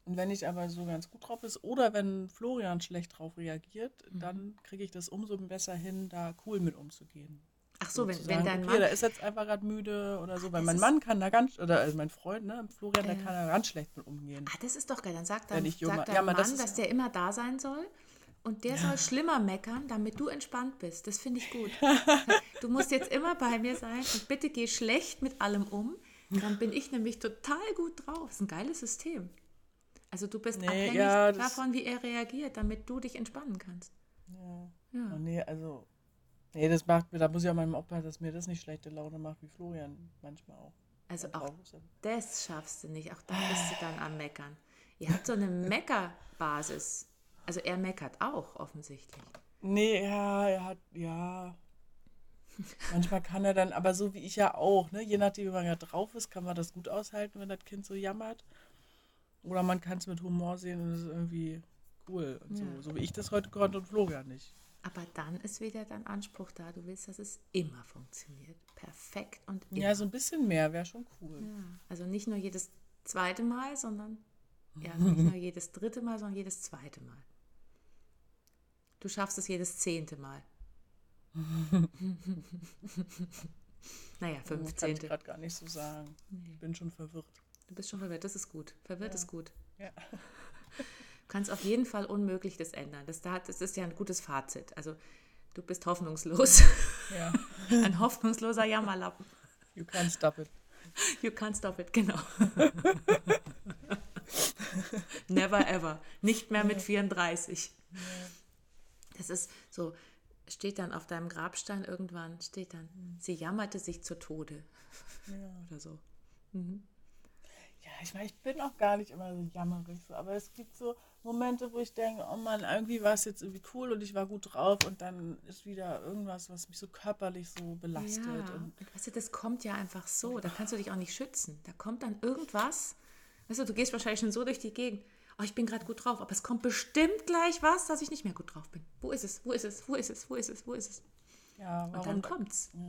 Und wenn ich aber so ganz gut drauf ist oder wenn Florian schlecht drauf reagiert, mhm. dann kriege ich das umso besser hin, da cool mit umzugehen. Ach so, wenn, sagen, wenn dein okay, Mann. der ist jetzt einfach gerade müde oder so, weil mein Mann kann da ganz, oder also mein Freund, ne, Florian, der kann da ganz schlecht mit umgehen. Ah, das ist doch geil. Dann sagt, sagt Junge- dein ja, Mann, das dass ja- der immer da sein soll und der soll schlimmer meckern, damit du entspannt bist. Das finde ich gut. Du musst jetzt immer bei mir sein und bitte geh schlecht mit allem um. Dann bin ich nämlich total gut drauf. Das ist ein geiles System. Also du bist Nee, abhängig ja, davon, wie er reagiert, damit du dich entspannen kannst. Ja. Ja. Oh, nee, also, nee, das macht mir, da muss ich auch meinem Opa, dass mir das nicht schlechte Laune macht, wie Florian manchmal auch. Also auch das schaffst du nicht. Auch da bist du dann am Meckern. Ihr habt so eine Meckerbasis. Also er meckert auch offensichtlich. Nee, ja, er hat, ja. Manchmal kann er dann, aber so wie ich ja auch, ne? Je nachdem, wie man ja drauf ist, kann man das gut aushalten, wenn das Kind so jammert. Oder man kann es mit Humor sehen und es ist irgendwie cool. Und Ja. so, so wie ich das heute konnte und Florian nicht. Aber dann ist wieder dein Anspruch da. Du willst, dass es immer funktioniert. Perfekt und immer. Ja, so ein bisschen mehr wäre schon cool. Ja, Also nicht nur jedes zweite Mal, sondern ja, nicht nur jedes dritte Mal, sondern jedes zweite Mal. Du schaffst es jedes zehnte Mal. naja, Das kann ich fünfzehnte. gerade gar nicht so sagen. Ich bin schon verwirrt. Du bist schon verwirrt, das ist gut. Verwirrt ist gut. Ja. Du kannst auf jeden Fall unmöglich das ändern. Das, da- das ist ja ein gutes Fazit. Also du bist hoffnungslos. ja. ein hoffnungsloser Jammerlappen. You can't stop it. You can't stop it, genau. Never ever. Nicht mehr mit 34. Das ist so, steht dann auf deinem Grabstein irgendwann, steht dann, sie jammerte sich zu Tode. Ja. Oder so. Ja, ich meine, ich bin auch gar nicht immer so jammerig, so, aber es gibt so Momente, wo ich denke, oh Mann, irgendwie war es jetzt irgendwie cool und ich war gut drauf und dann ist wieder irgendwas, was mich so körperlich so belastet. Ja, Und und weißt du, das kommt ja einfach so. Da kannst du dich auch nicht schützen. Da kommt dann irgendwas. Weißt du, du gehst wahrscheinlich schon so durch die Gegend. Oh, ich bin gerade gut drauf, aber es kommt bestimmt gleich was, dass ich nicht mehr gut drauf bin. Wo ist es? Wo ist es? Wo ist es? Wo ist es? Wo ist es? ja, Und warum? dann kommt's. Ja.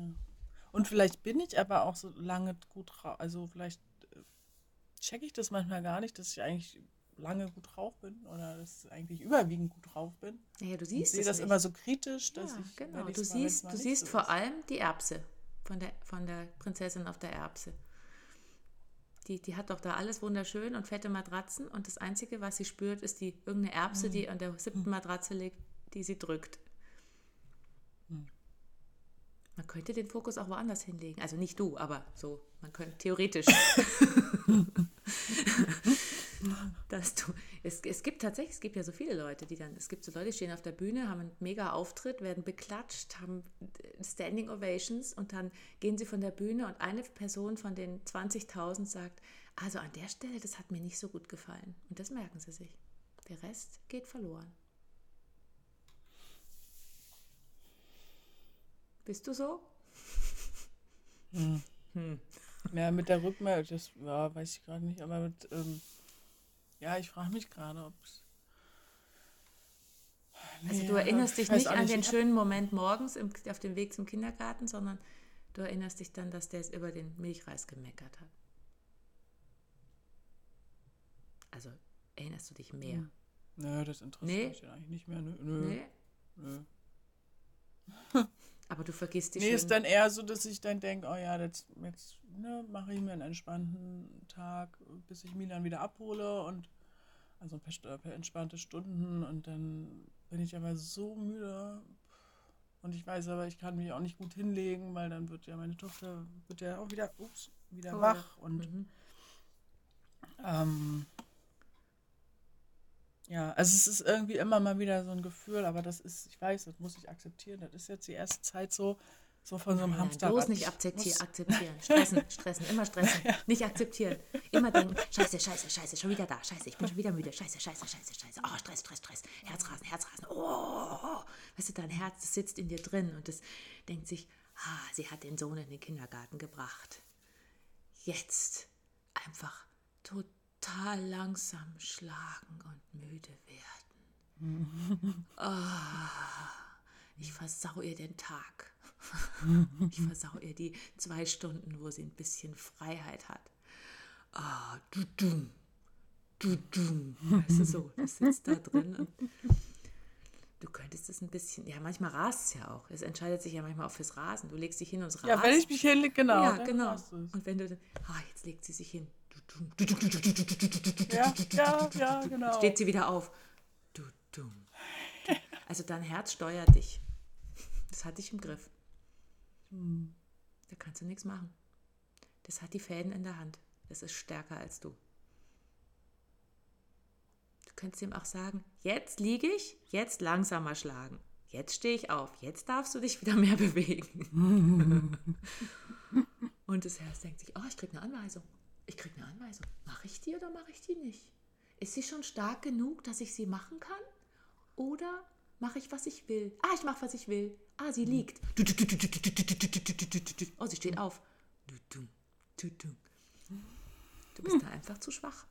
Und vielleicht bin ich aber auch so lange gut drauf, also vielleicht checke ich das manchmal gar nicht, dass ich eigentlich lange gut drauf bin oder dass ich eigentlich überwiegend gut drauf bin. Naja, du Ich siehst sehe es das nicht. immer so kritisch, dass ja, ich. genau. Du siehst, mal du siehst so vor ist. allem die Erbse von der, von der Prinzessin auf der Erbse. Die, die hat doch da alles wunderschön und fette Matratzen und das Einzige, was sie spürt, ist die irgendeine Erbse, die an der siebten Matratze liegt, die sie drückt. Man könnte den Fokus auch woanders hinlegen. Also nicht du, aber so, man könnte theoretisch. dass du, es, es gibt tatsächlich, es gibt ja so viele Leute, die dann, es gibt so Leute, die stehen auf der Bühne, haben einen mega Auftritt, werden beklatscht, haben Standing Ovations und dann gehen sie von der Bühne und eine Person von den 20.000 sagt, also an der Stelle, das hat mir nicht so gut gefallen. Und das merken sie sich. Der Rest geht verloren. Bist du so? Ja, mit der Rückmeldung, das ja, weiß ich gerade nicht, aber mit, ähm, ja, ich frage mich gerade, ob es. Also du erinnerst dich nicht an den Ich hab- schönen Moment morgens im, auf dem Weg zum Kindergarten, sondern du erinnerst dich dann, dass der es über den Milchreis gemeckert hat. Also erinnerst du dich mehr? Nö, das interessiert Nee. mich eigentlich nicht mehr. Nö, nö, Nee? nö. Aber du vergisst die Nee, schönen... ist dann eher so, dass ich dann denke, oh ja, jetzt, jetzt ne, mache ich mir einen entspannten Tag, bis ich Milan wieder abhole und also ein paar, St- paar entspannte Stunden und dann bin ich aber so müde. Und ich weiß aber, ich kann mich auch nicht gut hinlegen, weil dann wird ja meine Tochter wird ja auch wieder, ups, wieder Oh, wach und Mhm. ähm, ja, also es ist irgendwie immer mal wieder so ein Gefühl, aber das ist, ich weiß, das muss ich akzeptieren. Das ist jetzt die erste Zeit so, so von so einem Nein, Hamsterrad. bloß nicht Ich akzeptieren, akzeptieren. Stressen, stressen, immer stressen. Nicht akzeptieren. Immer denken, scheiße, scheiße, scheiße, schon wieder da, scheiße, ich bin schon wieder müde, scheiße, scheiße, scheiße, scheiße. Oh, Stress, Stress, Stress, Herzrasen, Herzrasen. Oh, weißt du, dein Herz, das sitzt in dir drin und das denkt sich, ah, sie hat den Sohn in den Kindergarten gebracht. Jetzt einfach total langsam schlagen und müde werden. Ah, ich versau ihr den Tag. Ich versau ihr die zwei Stunden, wo sie ein bisschen Freiheit hat. Ah, du, du, du, du. Weißt du so, das sitzt da drin und du könntest es ein bisschen, ja, manchmal rast es ja auch. Es entscheidet sich ja manchmal auch fürs Rasen. Du legst dich hin und es rast. Ja, wenn ich mich hinlege, genau. Ja, genau. Und wenn du, ah, jetzt legt sie sich hin. Ja, ja, ja, genau. Steht sie wieder auf. Also dein Herz steuert dich. Das hat dich im Griff. Da kannst du nichts machen. Das hat die Fäden in der Hand. Das ist stärker als du. Du könntest ihm auch sagen, jetzt liege ich, jetzt langsamer schlagen. Jetzt stehe ich auf, jetzt darfst du dich wieder mehr bewegen. Und das Herz denkt sich, oh, ich kriege eine Anweisung. Ich kriege eine Anweisung. Mache ich die oder mache ich die nicht? Ist sie schon stark genug, dass ich sie machen kann? Oder mache ich, was ich will? Ah, ich mache, was ich will. Ah, sie liegt. Oh, sie steht auf. Du bist da einfach zu schwach.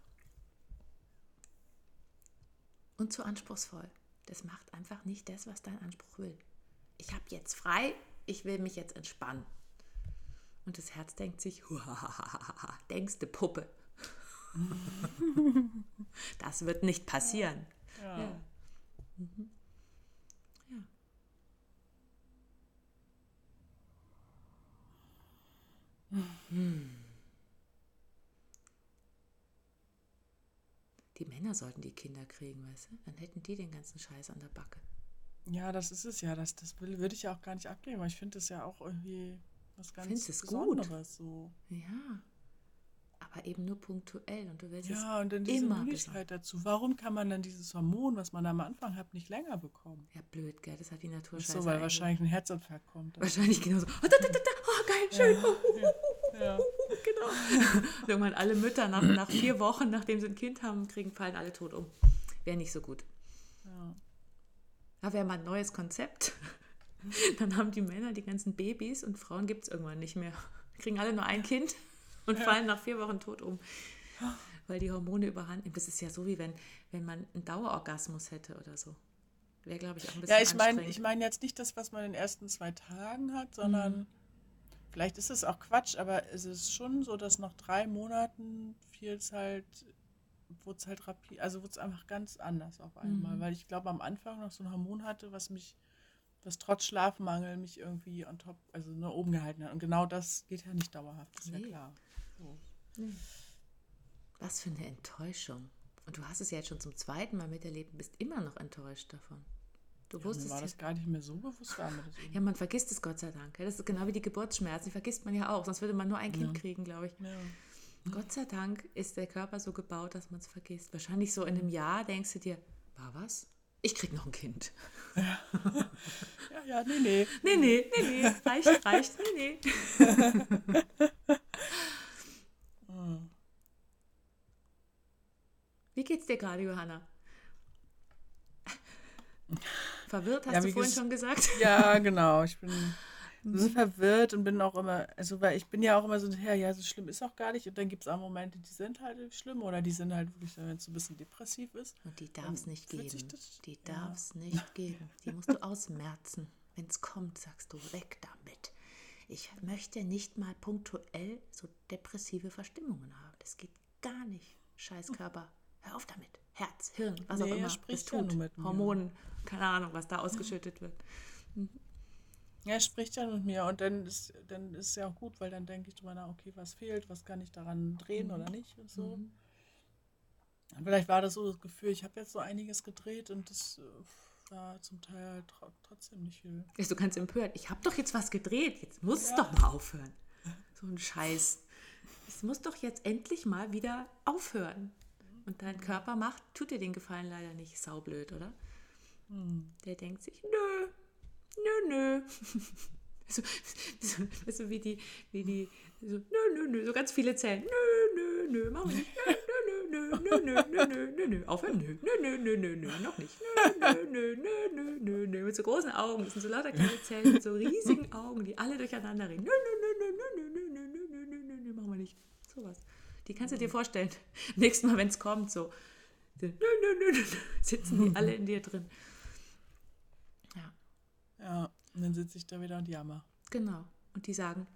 Und zu anspruchsvoll. Das macht einfach nicht das, was dein Anspruch will. Ich habe jetzt frei, ich will mich jetzt entspannen. Und das Herz denkt sich, denkste Puppe. das wird nicht passieren. Ja. ja. Mhm. ja. Hm. Die Männer sollten die Kinder kriegen, weißt du? Dann hätten die den ganzen Scheiß an der Backe. Ja, das ist es ja. Das, das will, würde ich ja auch gar nicht abgeben, weil ich finde das ja auch irgendwie was ganz Findest es Besonderes. Gut. So. Ja. Aber eben nur punktuell und du willst ja, es und dann diese immer Müdigkeit dazu. Warum kann man dann dieses Hormon, was man am Anfang hat, nicht länger bekommen? Ja, blöd, gell? Das hat die Natur Ach So, weil wahrscheinlich ein Herzinfarkt kommt. Wahrscheinlich genauso. Oh, da, da, da, oh geil, schön. Ja. Oh, ja. genau. Irgendwann alle Mütter nach, nach vier Wochen, nachdem sie ein Kind haben, kriegen, fallen alle tot um. Wäre nicht so gut. Ja. Da wäre mal ein neues Konzept. Dann haben die Männer die ganzen Babys und Frauen gibt es irgendwann nicht mehr. Kriegen alle nur ein Kind und ja. fallen nach vier Wochen tot um. Weil die Hormone überhand nehmen. Das ist ja so, wie wenn, wenn man einen Dauerorgasmus hätte oder so. Wäre, glaube ich, auch ein bisschen Ja, ich meine ich mein jetzt nicht das, was man in den ersten zwei Tagen hat, sondern mhm. vielleicht ist es auch Quatsch, aber es ist schon so, dass nach drei Monaten fiel es halt, wurde es halt rapid, also wurde es einfach ganz anders auf einmal. Mhm. Weil ich glaube, am Anfang noch so ein Hormon hatte, was mich das trotz Schlafmangel mich irgendwie on top, also nur oben gehalten hat. Und genau das geht ja nicht dauerhaft, ist nee. ja klar. So. Nee. Was für eine Enttäuschung. Und du hast es ja jetzt schon zum zweiten Mal miterlebt und bist immer noch enttäuscht davon. Du ja, wusstest mir war das gar nicht mehr so bewusst. Das ja, man vergisst es Gott sei Dank. Das ist genau wie die Geburtsschmerzen, die vergisst man ja auch. Sonst würde man nur ein Kind ja. kriegen, glaube ich. Ja. Gott sei Dank ist der Körper so gebaut, dass man es vergisst. Wahrscheinlich so in einem Jahr denkst du dir, war was? Ich krieg noch ein Kind. Ja, ja, ja nee, nee. Nee, nee, nee, nee. Reicht, reicht, nee, nee. Wie geht's dir gerade, Johanna? Verwirrt, hast ja, du vorhin schon gesagt? Ja, genau. Ich bin so verwirrt und bin auch immer, also weil ich bin ja auch immer so, ja, ja, so schlimm ist auch gar nicht. Und dann gibt es auch Momente, die sind halt schlimm oder die sind halt wirklich, wenn es so ein bisschen depressiv ist. Und die darf es nicht geben. Die darf es nicht geben. Die musst du ausmerzen. Wenn es kommt, sagst du, weg damit. Ich möchte nicht mal punktuell so depressive Verstimmungen haben. Das geht gar nicht. Scheißkörper. Hör auf damit. Herz, Hirn, was nee, auch immer. Es tut. Ja Hormonen, keine Ahnung, was da ausgeschüttet wird. Mhm. Ja, er spricht ja mit mir und dann ist, dann ist es ja auch gut, weil dann denke ich drüber nach, okay, was fehlt, was kann ich daran drehen mhm. oder nicht und so. Mhm. Und vielleicht war das so das Gefühl, ich habe jetzt so einiges gedreht und das äh, war zum Teil halt trotzdem nicht viel. du kannst empört, ich habe doch jetzt was gedreht, jetzt muss ja. es doch mal aufhören. So ein Scheiß. Es muss doch jetzt endlich mal wieder aufhören. Und dein Körper macht, tut dir den Gefallen leider nicht. Saublöd, oder? Mhm. Der denkt sich, nö, nö, nö. So, so, so wie die, wie die, so, nö, nö, nö, so ganz viele Zellen. Nö, nö, nö, machen wir nicht. Nö, nö, nö, nö, nö, nö, nö, nö, nö, aufhören, nö, nö, nö, nö, nö, nö, noch nicht. Nö, nö, nö, nö, nö, nö, mit so großen Augen. Das sind so lauter kleine Zellen mit so riesigen Augen, die alle durcheinander reden. Nö, nö, nö, nö, nö, nö, nö, nö, nö, nö, nö, machen wir nicht. Sowas. Die kannst du dir vorstellen. Nächstes Mal, wenn es kommt, so, nö, nö, nö, nö, sitzen die alle in dir drin dann sitze ich da wieder und jammer. Genau. Und die sagen.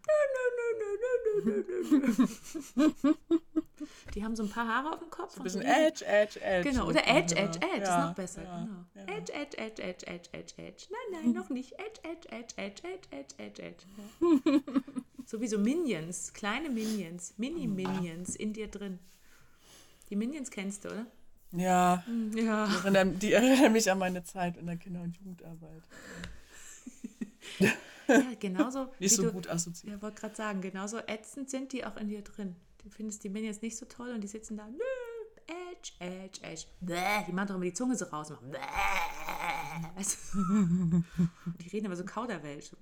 die haben so ein paar Haare auf dem Kopf. So ein bisschen und so Edge, Edge, Edge. Genau, oder Edge, Edge, Edge. Ja, ist noch besser. Ja, genau. Ja. Edge, Edge, Edge, Edge, Edge, Edge, Edge. Nein, nein, noch nicht. Edge, Edge, Edge, Edge, Edge, Edge, Edge, Edge. Sowieso Minions, kleine Minions, Mini-Minions in dir drin. Die Minions kennst du, oder? Ja. ja. Die, erinnern, die erinnern mich an meine Zeit in der Kinder- und Jugendarbeit. Ja, genauso. Nicht so du, gut assoziiert. Ja, wollte gerade sagen, genauso ätzend sind die auch in dir drin. Du findest die Minions nicht so toll und die sitzen da, nö, Edge, Edge, Edge. Bäh, die machen doch immer die Zunge so raus. und Machen, bäh. Weißt du? Die reden aber so Kauderwelsch.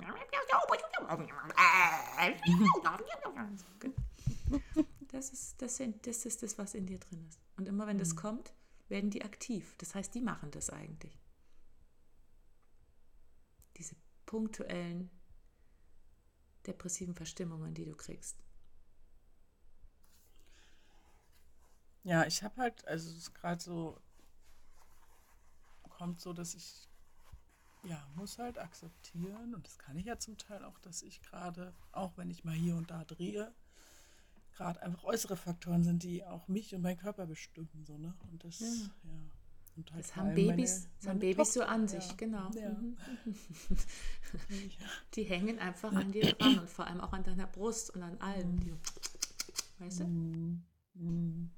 Das ist, das, sind, das ist das, was in dir drin ist. Und immer wenn das kommt, werden die aktiv. Das heißt, die machen das eigentlich. Diese punktuellen depressiven Verstimmungen, die du kriegst. Ja, ich habe halt, also es ist gerade so, kommt so, dass ich, ja, muss halt akzeptieren und das kann ich ja zum Teil auch, dass ich gerade, auch wenn ich mal hier und da drehe, gerade einfach äußere Faktoren sind, die auch mich und meinen Körper bestimmen, so, ne? Und das, ja. Und halt Das haben Babys, meine- das haben meine Babys so an sich, ja. genau. Ja. Mhm. Die hängen einfach an dir dran und vor allem auch an deiner Brust und an allem. Die, weißt du? Mhm. Mhm.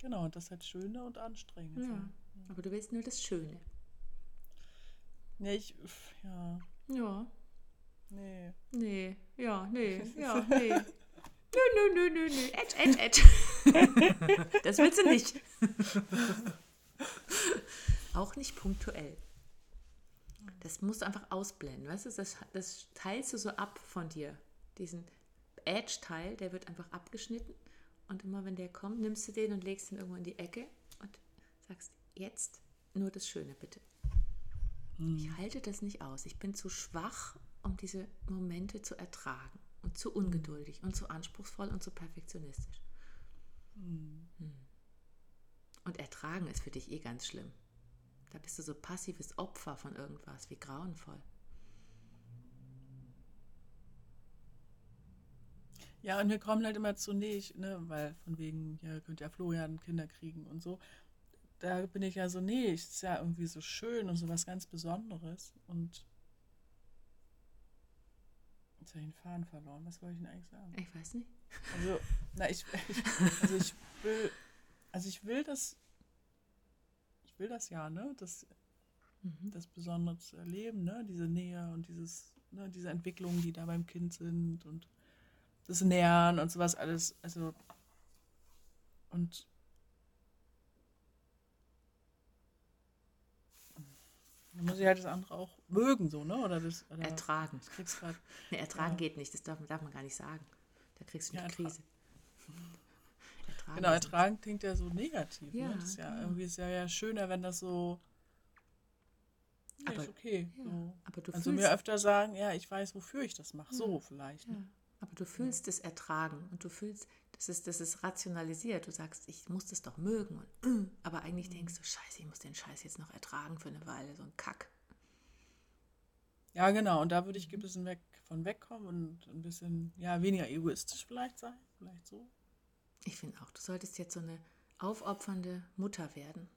Genau, und das halt Schöne und Anstrengende. Ja. Aber du willst nur das Schöne. Nee, ich, ja, Ja. nee. Nee, ja, nee, ja, nee. Nö, nö, nö, nö, nö. Edge, edge, edge. Das willst du nicht. Auch nicht punktuell. Das musst du einfach ausblenden, weißt du? Das, das teilst du so ab von dir. Diesen Edge-Teil, der wird einfach abgeschnitten. Und immer wenn der kommt, nimmst du den und legst ihn irgendwo in die Ecke und sagst, jetzt nur das Schöne, bitte. Ich halte das nicht aus. Ich bin zu schwach, um diese Momente zu ertragen. Und zu ungeduldig und zu anspruchsvoll und zu perfektionistisch. Hm. Und ertragen ist für dich eh ganz schlimm. Da bist du so passives Opfer von irgendwas, wie grauenvoll. Ja, und wir kommen halt immer zu nicht, ne, weil von wegen, ja, könnt ja Florian Kinder kriegen und so. Da bin ich ja so, nee, ist ja irgendwie so schön und so was ganz Besonderes. Und jetzt habe ich den Faden verloren. Was wollte ich denn eigentlich sagen? Ich weiß nicht. Also, na, ich, ich, also ich will, also ich will das, ich will das ja, ne, das, das Besondere zu erleben, ne, diese Nähe und dieses, ne, diese Entwicklungen, die da beim Kind sind und das Nähern und sowas alles, also, und dann muss ich halt das andere auch mögen, so, ne, oder das, oder Ertragen. ich krieg's grad, Nee, ertragen Ja. geht nicht, das darf, darf man gar nicht sagen. Da kriegst du Ja, eine ertra- Krise. Ertragen Genau, ertragen klingt ja so negativ. Ja, ne? Ist ja genau. irgendwie ist ja, ja schöner, wenn das so. Ja, Aber- ist okay. Ja, so. aber du also mir öfter sagen, ja, ich weiß, wofür ich das mache. So vielleicht. Ja, Ne? aber du fühlst es ertragen und du fühlst, das ist, das ist rationalisiert. Du sagst, ich muss das doch mögen. Und, aber eigentlich denkst du, scheiße, ich muss den Scheiß jetzt noch ertragen für eine Weile, so ein Kack. Ja, genau. Und da würde ich ein bisschen weg von wegkommen und ein bisschen, ja, weniger egoistisch vielleicht sein. Vielleicht so. Ich finde auch, du solltest jetzt so eine aufopfernde Mutter werden.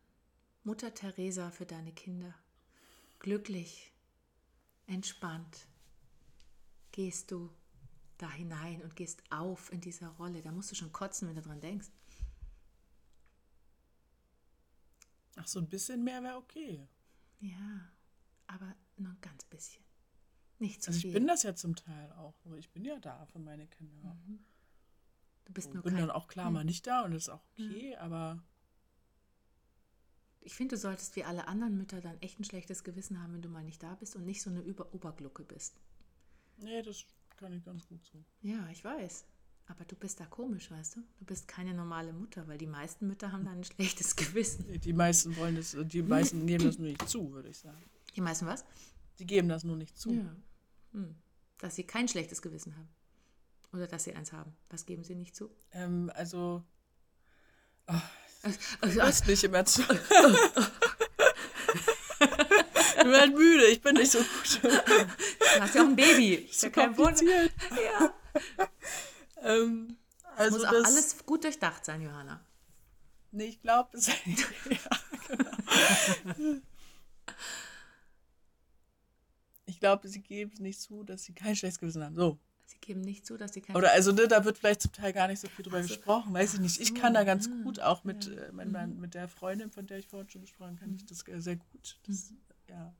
Mutter Teresa für deine Kinder. Glücklich, entspannt gehst du da hinein und gehst auf in dieser Rolle. Da musst du schon kotzen, wenn du dran denkst. Ach, so ein bisschen mehr wäre okay. Ja, aber nur ein ganz bisschen. Nicht zu Also viel. ich bin das ja zum Teil auch. Aber ich bin ja da für meine Kinder. Du bist Ich nur bin kein, dann auch klar mal nicht da und das ist auch okay, aber Ich finde, du solltest wie alle anderen Mütter dann echt ein schlechtes Gewissen haben, wenn du mal nicht da bist und nicht so eine Über Oberglucke bist. nee, das kann ich ganz gut so. Ja, ich weiß. Aber du bist da komisch, weißt du? Du bist keine normale Mutter, weil die meisten Mütter haben da ein schlechtes Gewissen. Die meisten wollen das, die meisten geben das nur nicht zu, würde ich sagen. Die meisten was? Die geben das nur nicht zu. Ja. Hm. Dass sie kein schlechtes Gewissen haben. Oder dass sie eins haben. Was geben sie nicht zu? Ähm, also, Also, du bist nicht immer zu. ich bin halt müde, ich bin nicht so gut. du hast ja auch ein Baby. Ist ja kein Wunder. Ja. Ähm, Also muss auch alles gut durchdacht sein, Johanna. Nee, ich glaube, es. ja, genau. ich glaube, sie geben es nicht zu, dass sie kein schlechtes Gewissen haben. So. Sie geben nicht zu, dass sie kein Oder also ne, da wird vielleicht zum Teil gar nicht so viel drüber also, gesprochen, weiß ich nicht. Ich kann da ganz mhm. gut auch mit, ja. äh, mein, mein, mit der Freundin, von der ich vorhin schon gesprochen habe, kann ich das sehr gut. Das, mhm. ja.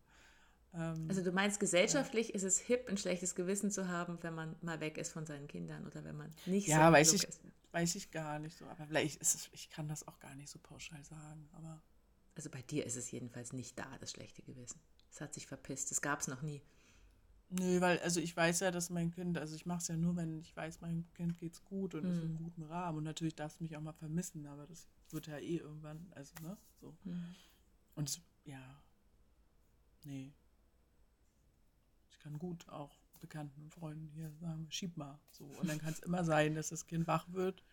Ähm, also du meinst, gesellschaftlich ja. ist es hip, ein schlechtes Gewissen zu haben, wenn man mal weg ist von seinen Kindern oder wenn man nicht ja, so weiß ich, ist. Weiß ich gar nicht so. Aber vielleicht ist es, ich kann das auch gar nicht so pauschal sagen. Aber also bei dir ist es jedenfalls nicht da, das schlechte Gewissen. Es hat sich verpisst. Das gab es noch nie. Nö, weil, also ich weiß ja, dass mein Kind, also ich mache es ja nur, wenn ich weiß, mein Kind geht's gut und mhm. ist in einem guten Rahmen. Und natürlich darf es mich auch mal vermissen, aber das wird ja eh irgendwann, also, ne, so. Mhm. Und ja, nee. Ich kann gut auch Bekannten und Freunden hier sagen, schieb mal. So. Und dann kann es immer sein, dass das Kind wach wird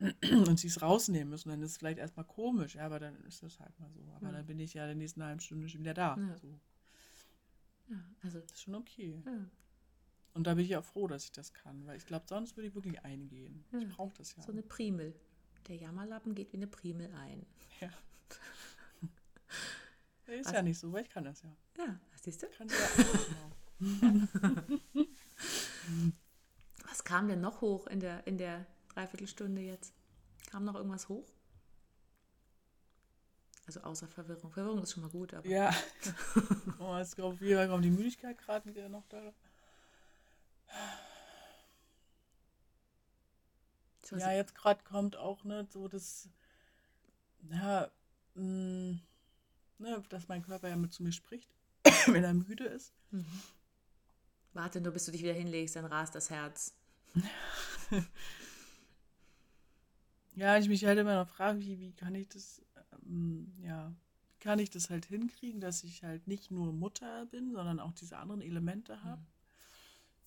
und sie es rausnehmen müssen. Dann ist es vielleicht erstmal komisch, ja, aber dann ist das halt mal so. Aber ja. dann bin ich ja in der nächsten halben Stunde schon wieder da. Ja. So. Ja, also. Das ist schon okay. Ja. Und da bin ich auch froh, dass ich das kann, weil ich glaube, sonst würde ich wirklich eingehen. Ja. Ich brauche das ja. So eine Primel. Der Jammerlappen geht wie eine Primel ein. Ja. ist also, ja nicht so, weil ich kann das ja. Ja, siehst du? Kann ja auch. Was kam denn noch hoch in der, in der Dreiviertelstunde jetzt? Kam noch irgendwas hoch? Also außer Verwirrung. Verwirrung ist schon mal gut, aber. Ja. oh, jetzt kommt, wie kommt die Müdigkeit gerade wieder noch da? ja, jetzt gerade kommt auch ne, so das, ja, mh, mm, ne, dass mein Körper ja mit zu mir spricht, wenn er müde ist. Mhm. Warte nur, bis du dich wieder hinlegst, dann rast das Herz. ja, ich mich halt immer noch frage, wie, wie kann ich das, ja, wie kann ich das halt hinkriegen, dass ich halt nicht nur Mutter bin, sondern auch diese anderen Elemente habe, mhm.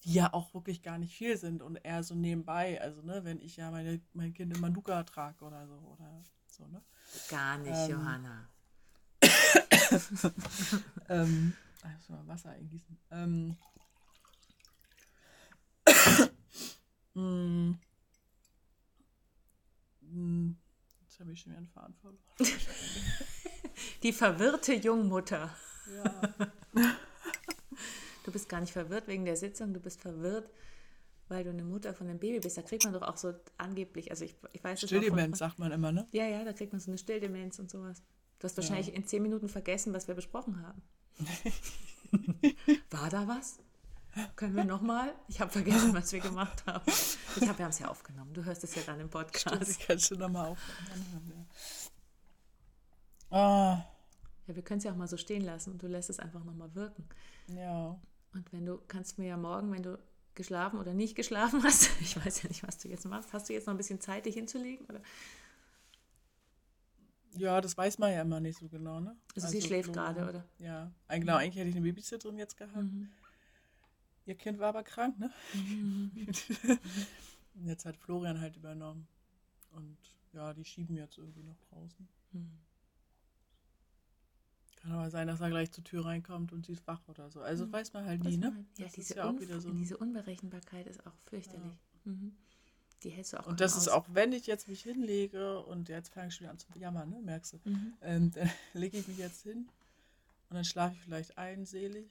die ja auch wirklich gar nicht viel sind und eher so nebenbei, also ne, wenn ich ja meine, mein Kind in Manuka trage oder so oder so, ne? Gar nicht, ähm, Johanna. ähm, also mal Wasser eingießen. Ähm, hm. Hm. Jetzt habe ich schon wieder einen Faden verloren. Die verwirrte Jungmutter. Ja. Du bist gar nicht verwirrt wegen der Sitzung, du bist verwirrt, weil du eine Mutter von einem Baby bist. Da kriegt man doch auch so angeblich, also ich, ich weiß es Stilldemenz sagt man immer, ne? Ja, ja, da kriegt man so eine Stilldemenz und sowas. Du hast wahrscheinlich ja. in zehn Minuten vergessen, was wir besprochen haben. War da was? Können wir nochmal? Ich habe vergessen, was wir gemacht haben. Ich habe, wir haben es ja aufgenommen. Du hörst es ja dann im Podcast. Stimmt, ich kann schon nochmal aufnehmen. Ah. ja, wir können es ja auch mal so stehen lassen und du lässt es einfach nochmal wirken. Ja. Und wenn du, kannst mir ja morgen, wenn du geschlafen oder nicht geschlafen hast, ich weiß ja nicht, was du jetzt machst, hast du jetzt noch ein bisschen Zeit, dich hinzulegen? Oder? Ja, das weiß man ja immer nicht so genau, ne? Also, also sie schläft gerade, oder? Ja, genau, eigentlich hätte ich eine Babysitterin jetzt gehabt. Mhm. Ihr Kind war aber krank, ne? Jetzt hat Florian halt übernommen. Und ja, die schieben jetzt irgendwie noch draußen. Mhm. Kann aber sein, dass er gleich zur Tür reinkommt und sie ist wach oder so. Also mhm. weiß man halt nie, ne? Halt. Ja, diese, ja auch wieder so diese Unberechenbarkeit ist auch fürchterlich. Ja. Mhm. Die hältst du auch Und das aus. ist auch, wenn ich jetzt mich hinlege und jetzt fange ich schon wieder an zu jammern, ne? Merkst du? Mhm. Ähm, dann lege ich mich jetzt hin und dann schlafe ich vielleicht ein, selig.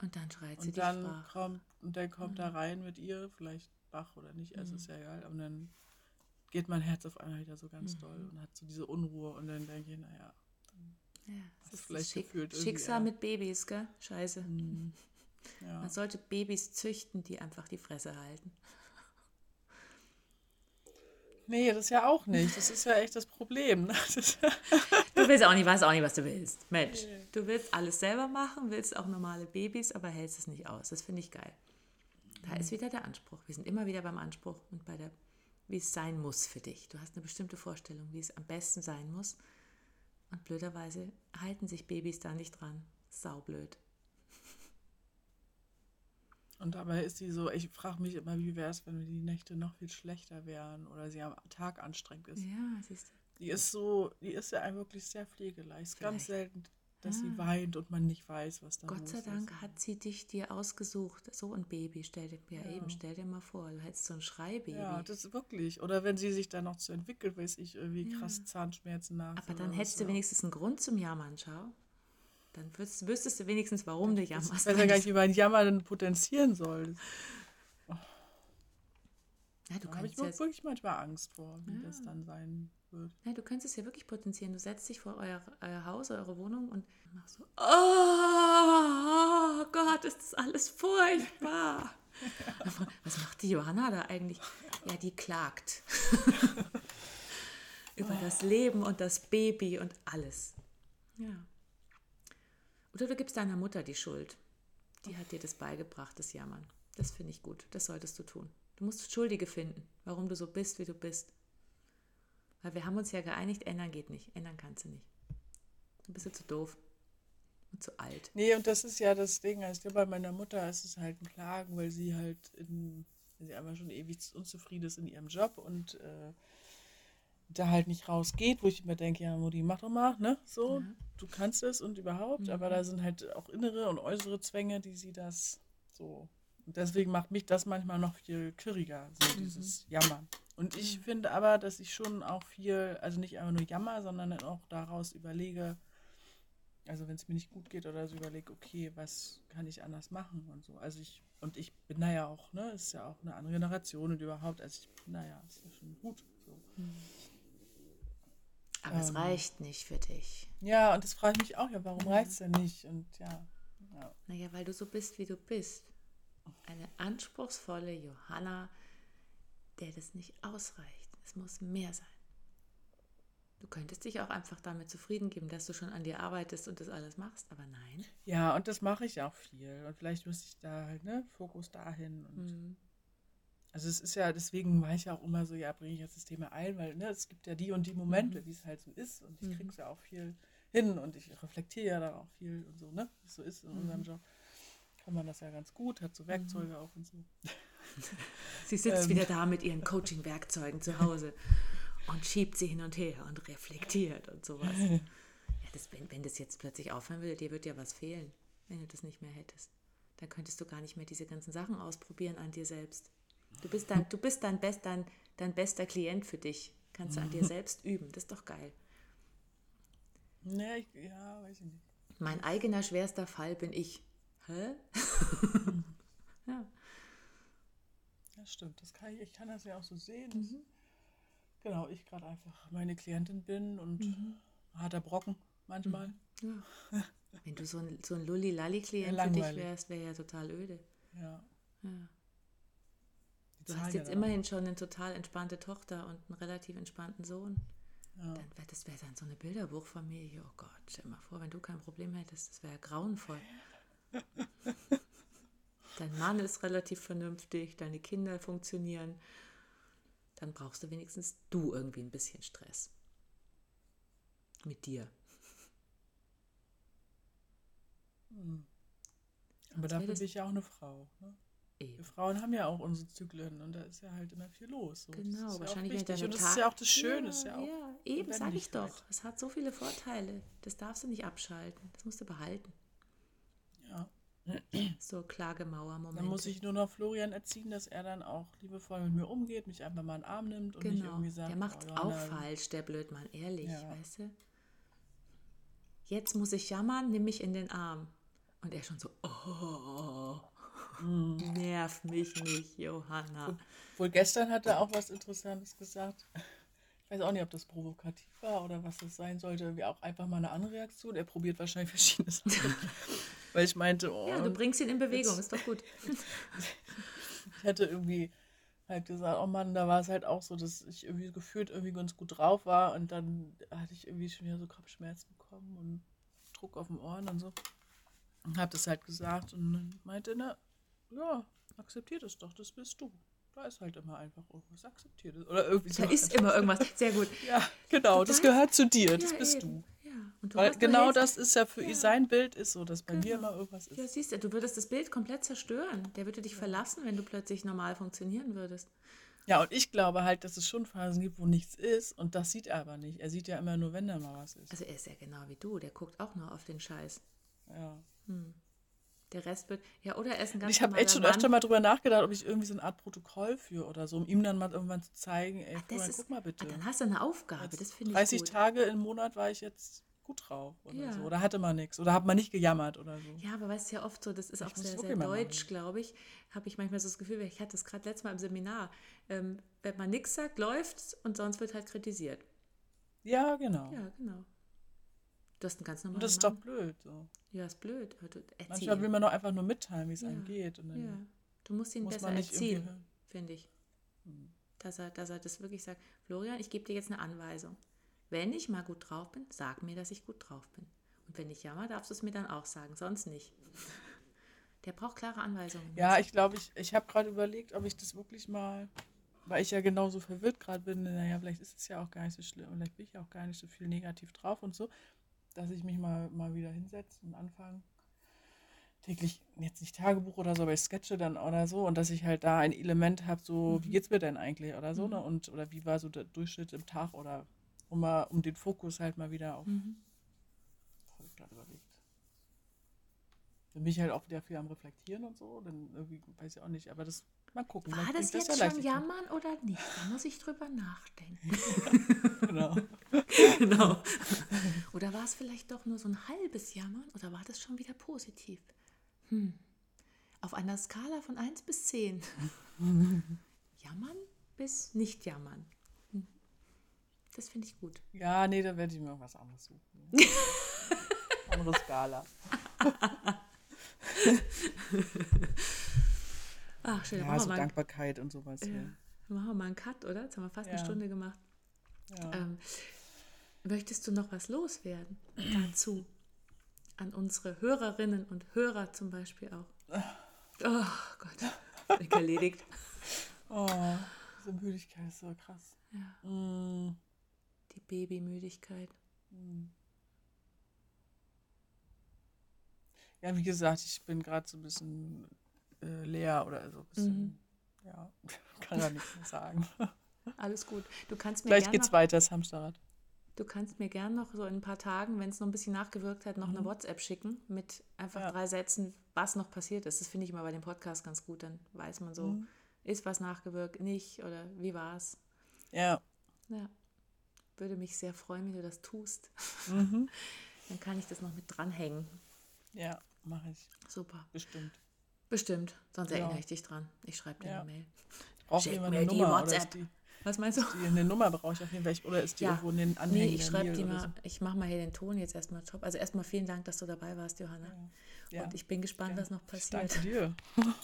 Und dann schreit sie und dann dich kommt Und dann kommt mhm. da rein mit ihr, vielleicht wach oder nicht, also mhm. ist ja egal. Und dann geht mein Herz auf einmal wieder so ganz mhm. doll und hat so diese Unruhe. Und dann denke ich, naja, ja, das ist vielleicht Schick gefühlt Schicksal mit Babys, gell? Scheiße. Mhm. Ja. Man sollte Babys züchten, die einfach die Fresse halten. Nee, das ja auch nicht. Das ist ja echt das Problem. Ne? du willst auch nicht, weißt auch nicht, was du willst. Mensch, nee. du willst alles selber machen, willst auch normale Babys, aber hältst es nicht aus. Das finde ich geil. Da mhm. ist wieder der Anspruch. Wir sind immer wieder beim Anspruch und bei der, wie es sein muss für dich. Du hast eine bestimmte Vorstellung, wie es am besten sein muss. Und blöderweise halten sich Babys da nicht dran. Saublöd. Und dabei ist sie so, ich frage mich immer, wie wäre es, wenn die Nächte noch viel schlechter wären oder sie am Tag anstrengend ist. Ja, siehst du. Die ist so, die ist ja wirklich sehr pflegeleicht. Ist ganz selten, dass sie weint und man nicht weiß, was da Gott sei Dank ist. hat sie dich dir ausgesucht. So ein Baby, stell dir ja, ja, eben, stell dir mal vor, du hättest so ein Schreibaby. Ja, das ist wirklich. Oder wenn sie sich dann noch zu entwickeln, weiß ich, irgendwie ja. krass Zahnschmerzen nach. Aber dann hättest du wenigstens einen Grund zum Jammern, schau. Dann wüsstest, wüsstest du wenigstens, warum du jammerst. Ich weiß ja gar nicht, wie man Jammern potenzieren soll. Oh. Ja, da habe ich wirklich manchmal Angst vor, wie das dann sein wird. Ja, du könntest es ja wirklich potenzieren. Du setzt dich vor euer, euer Haus, eure Wohnung und machst so, oh Gott, ist das alles furchtbar. Ja. Was macht die Johanna da eigentlich? Ja, die klagt. Über das Leben und das Baby und alles. Ja. Oder du gibst deiner Mutter die Schuld. Die hat dir das beigebracht, das Jammern. Das finde ich gut. Das solltest du tun. Du musst Schuldige finden, warum du so bist, wie du bist. Weil wir haben uns ja geeinigt, ändern geht nicht. Ändern kannst du nicht. Du bist ja zu doof und zu alt. Nee, und das ist ja das Ding. Also bei meiner Mutter ist es halt ein Klagen, weil sie halt in, sie einfach schon ewig unzufrieden ist in ihrem Job und äh, da halt nicht rausgeht, wo ich immer denke, ja, Mutti, mach doch mal, ne? So, ja. du kannst es und überhaupt, mhm. aber da sind halt auch innere und äußere Zwänge, die sie das so. Und deswegen macht mich das manchmal noch viel kirriger, so mhm. dieses Jammern. Und ich mhm. finde aber, dass ich schon auch viel, also nicht einfach nur jammer, sondern dann auch daraus überlege, also wenn es mir nicht gut geht oder so überlege, okay, was kann ich anders machen und so. Also ich, und ich bin da ja auch, ne, ist ja auch eine andere Generation und überhaupt, also ich bin da ja, ist ja schon gut. So. Mhm. Aber ähm, es reicht nicht für dich. Ja, und das frage ich mich auch, ja, warum mhm. reicht es denn nicht? Und ja, ja. Naja, weil du so bist, wie du bist. Eine anspruchsvolle Johanna, der das nicht ausreicht. Es muss mehr sein. Du könntest dich auch einfach damit zufrieden geben, dass du schon an dir arbeitest und das alles machst, aber nein. Ja, und das mache ich auch viel. Und vielleicht müsste ich da halt, ne, Fokus dahin. Und mhm. Also es ist ja, deswegen war ich ja auch immer so, ja, bringe ich jetzt das Thema ein, weil ne, es gibt ja die und die Momente, mhm. wie es halt so ist. Und ich mhm. kriege es ja auch viel hin und ich reflektiere ja da auch viel und so, ne? Wie es so ist in unserem mhm. Job. Kann man das ja ganz gut, hat so Werkzeuge mhm. auch und so. Sie sitzt ähm. wieder da mit ihren Coaching-Werkzeugen zu Hause und schiebt sie hin und her und reflektiert und sowas. Ja, das, wenn, wenn das jetzt plötzlich aufhören würde, dir würde ja was fehlen, wenn du das nicht mehr hättest. Dann könntest du gar nicht mehr diese ganzen Sachen ausprobieren an dir selbst. Du bist dann, du bist dein, best, dein, dein bester Klient für dich. Kannst du an dir selbst üben. Das ist doch geil. Ja, ich, ja, weiß ich nicht. Mein eigener schwerster Fall bin ich. Hä? ja. Ja, stimmt. Das kann ich, ich kann das ja auch so sehen. Mhm. Genau, ich gerade einfach meine Klientin bin und mhm. harter Brocken manchmal. Mhm. Ja. Wenn du so ein, so ein Lulli-Lalli-Klient ja, für dich wärst, wäre ja total öde. Ja. ja. Du hast jetzt immerhin schon eine total entspannte Tochter und einen relativ entspannten Sohn. Ja. Dann wär, das wäre dann so eine Bilderbuchfamilie. Oh Gott, stell dir mal vor, wenn du kein Problem hättest, das wäre grauenvoll. Dein Mann ist relativ vernünftig, deine Kinder funktionieren. Dann brauchst du wenigstens du irgendwie ein bisschen Stress. Mit dir. Hm. Aber dafür bin ich ja auch eine Frau. Ne? Eben. Wir Frauen haben ja auch unsere Zyklen und da ist ja halt immer viel los. So. Genau, wahrscheinlich ja wichtig. Und das ist ja auch das Schöne. Ja, ja, ja eben, sage ich doch. Es hat so viele Vorteile. Das darfst du nicht abschalten. Das musst du behalten. Ja. So Klagemauer-Momente. Dann muss ich nur noch Florian erziehen, dass er dann auch liebevoll mit mir umgeht, mich einfach mal in den Arm nimmt und genau. nicht irgendwie sagt, der macht oh, auch falsch, der Blödmann, ehrlich, ja. weißt du? Jetzt muss ich jammern, nimm mich in den Arm. Und er schon so, oh, mm. nerv mich nicht, Johanna. wohl gestern hat er auch was Interessantes gesagt. Ich weiß auch nicht, ob das provokativ war oder was das sein sollte. Wie auch einfach mal eine andere Reaktion. Er probiert wahrscheinlich verschiedene Sachen. Weil ich meinte, oh. Ja, du bringst ihn in Bewegung, ist doch gut. ich hätte irgendwie halt gesagt, oh Mann, da war es halt auch so, dass ich irgendwie gefühlt irgendwie ganz gut drauf war und dann hatte ich irgendwie schon wieder so Kopfschmerzen bekommen und Druck auf dem Ohren und so. Und hab das halt gesagt und meinte, na, ja, akzeptiert es doch, das bist du. Da ist halt immer einfach irgendwas akzeptiert. Oder irgendwie da ist immer irgendwas. Sehr gut. ja, genau, das gehört zu dir, das ja, bist eben. du. Und Weil genau das ist ja für ja. sein Bild ist so, dass bei genau. mir immer irgendwas ist. Ja, siehst du, du würdest das Bild komplett zerstören. Der würde dich verlassen, wenn du plötzlich normal funktionieren würdest. Ja, und ich glaube halt, dass es schon Phasen gibt, wo nichts ist und das sieht er aber nicht. Er sieht ja immer nur, wenn da mal was ist. Also er ist ja genau wie du, der guckt auch nur auf den Scheiß. Ja. Hm. Der Rest wird, ja, oder er ist ein ganz Ich habe echt schon öfter mal drüber nachgedacht, ob ich irgendwie so eine Art Protokoll führe oder so, um ihm dann mal irgendwann zu zeigen, ey, Das Florian, ist, guck mal bitte. Ah, dann hast du eine Aufgabe, Jetzt das finde ich 30 gut. Tage im Monat war ich jetzt gut drauf oder Ja. so. Oder hatte man nichts. Oder hat man nicht gejammert oder so. Ja, aber weißt du ja oft so, das ist auch muss sehr, sehr deutsch, glaube ich. Habe ich manchmal so das Gefühl, ich hatte das gerade letztes Mal im Seminar. Ähm, wenn man nichts sagt, läuft's und sonst wird halt kritisiert. Ja, genau. Ja, genau. Du hast einen ganz normalen Und das ist Mann. doch blöd. So. Ja, ist blöd. Du, erzähl Manchmal will man doch einfach nur mitteilen, wie es einem Ja. geht. Und dann Ja, du musst ihn muss besser erziehen, hören. finde ich. Hm. Dass er, dass er das wirklich sagt, Florian, ich gebe dir jetzt eine Anweisung. Wenn ich mal gut drauf bin, sag mir, dass ich gut drauf bin. Und wenn ich jammer, darfst du es mir dann auch sagen, sonst nicht. Der braucht klare Anweisungen. Ja, ich glaube, ich, ich habe gerade überlegt, ob ich das wirklich mal, weil ich ja genauso verwirrt gerade bin, naja, vielleicht ist es ja auch gar nicht so schlimm, und vielleicht bin ich ja auch gar nicht so viel negativ drauf und so, dass ich mich mal, mal wieder hinsetze und anfange, täglich, jetzt nicht Tagebuch oder so, aber ich sketche dann oder so und dass ich halt da ein Element habe, so, wie geht's mir denn eigentlich oder so, ne, und, oder wie war so der Durchschnitt im Tag oder um mal, um den Fokus halt mal wieder auf, Mhm. habe ich gerade überlegt. Dann bin ich halt auch wieder viel am Reflektieren und so. Dann irgendwie, weiß ich auch nicht, aber das mal gucken. War das jetzt ja schon jammern oder nicht? Da muss ich drüber nachdenken. Genau. genau. Oder war es vielleicht doch nur so ein halbes Jammern oder war das schon wieder positiv? Hm. Auf einer Skala von 1 bis 10. jammern bis nicht jammern. Hm. Das finde ich gut. Ja, nee, dann werde ich mir irgendwas anderes suchen. Andere Skala. Ach, schön. Ja, so mal, Dankbarkeit und sowas. ja. Ja. machen wir mal einen Cut, oder? Jetzt haben wir fast eine Ja. Stunde gemacht. Ja. Ähm, möchtest du noch was loswerden dazu? An unsere Hörerinnen und Hörer zum Beispiel auch. Oh Gott, ich erledigt. Oh, diese Müdigkeit ist so krass. Ja, Mm, die Babymüdigkeit. mm. Ja, wie gesagt, ich bin gerade so ein bisschen äh, leer oder so ein bisschen. Mhm. Ja, kann gar nicht mehr sagen. Alles gut. Du kannst mir Vielleicht geht's noch, weiter, das Hamsterrad. du kannst mir gern noch so in ein paar Tagen, wenn es noch ein bisschen nachgewirkt hat, noch eine WhatsApp schicken mit einfach Mhm. Ja. drei Sätzen, was noch passiert ist. Das finde ich immer bei dem Podcast ganz gut. Dann weiß man so, Mhm. ist was nachgewirkt, nicht oder wie war es. Ja. Ja. Würde mich sehr freuen, wenn du das tust. Mhm. Dann kann ich das noch mit dranhängen. Ja, mache ich. Super. Bestimmt. Bestimmt. Sonst Ja. erinnere ich dich dran. Ich schreibe dir Ja. eine Mail. Ich brauche mir eine die Nummer. Oder WhatsApp. ist die, Was meinst du? die, eine Nummer brauche ich auf jeden Fall. Oder ist die Ja. irgendwo in den Nee, Anhängen ich der schreibe die mal. so? Ich mache mal hier den Ton jetzt erstmal top. Also erstmal vielen Dank, dass du dabei warst, Johanna. Ja. Und ich bin gespannt, was noch Ich passiert. Danke dir.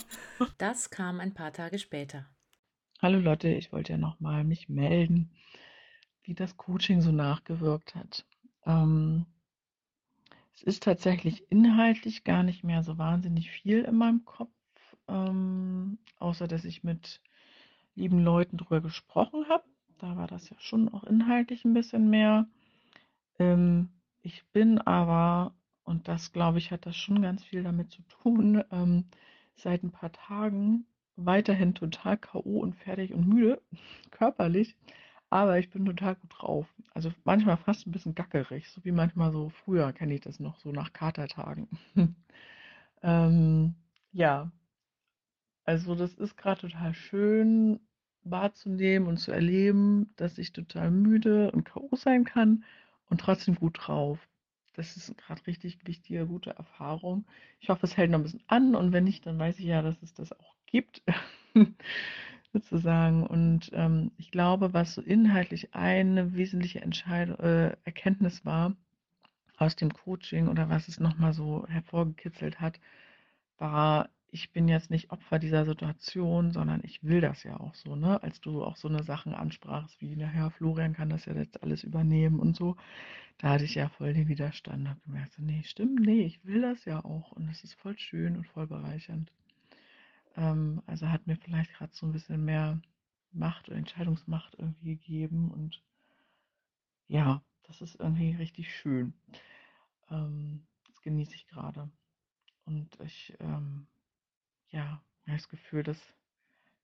Das kam ein paar Tage später. Hallo Lotte, ich wollte ja nochmal mich melden, wie das Coaching so nachgewirkt hat. Ähm, es ist tatsächlich inhaltlich gar nicht mehr so wahnsinnig viel in meinem Kopf, ähm, außer dass ich mit lieben Leuten drüber gesprochen habe. Da war das ja schon auch inhaltlich ein bisschen mehr. Ähm, ich bin aber, und das glaube ich, hat das schon ganz viel damit zu tun, ähm, seit ein paar Tagen weiterhin total K.O. und fertig und müde, körperlich, aber ich bin total gut drauf. Also manchmal fast ein bisschen gackerig, so wie manchmal so früher kenne ich das noch, so nach Katertagen. ähm, ja, also das ist gerade total schön wahrzunehmen und zu erleben, dass ich total müde und K.O. sein kann und trotzdem gut drauf. Das ist gerade richtig wichtige, gute Erfahrung. Ich hoffe, es hält noch ein bisschen an und wenn nicht, dann weiß ich ja, dass es das auch gibt, sozusagen. Und ähm, ich glaube, was so inhaltlich eine wesentliche Entscheidung, äh, Erkenntnis war aus dem Coaching oder was es nochmal so hervorgekitzelt hat, war, ich bin jetzt nicht Opfer dieser Situation, sondern ich will das ja auch so, ne? Als du auch so eine Sachen ansprachst, wie, naja, Florian kann das ja jetzt alles übernehmen und so, da hatte ich ja voll den Widerstand, habe gemerkt, nee, stimmt, nee, ich will das ja auch und es ist voll schön und voll bereichernd. Ähm, also hat mir vielleicht gerade so ein bisschen mehr Macht oder Entscheidungsmacht irgendwie gegeben und ja, das ist irgendwie richtig schön. Ähm, das genieße ich gerade. Und ich, ähm, ja, habe das Gefühl, dass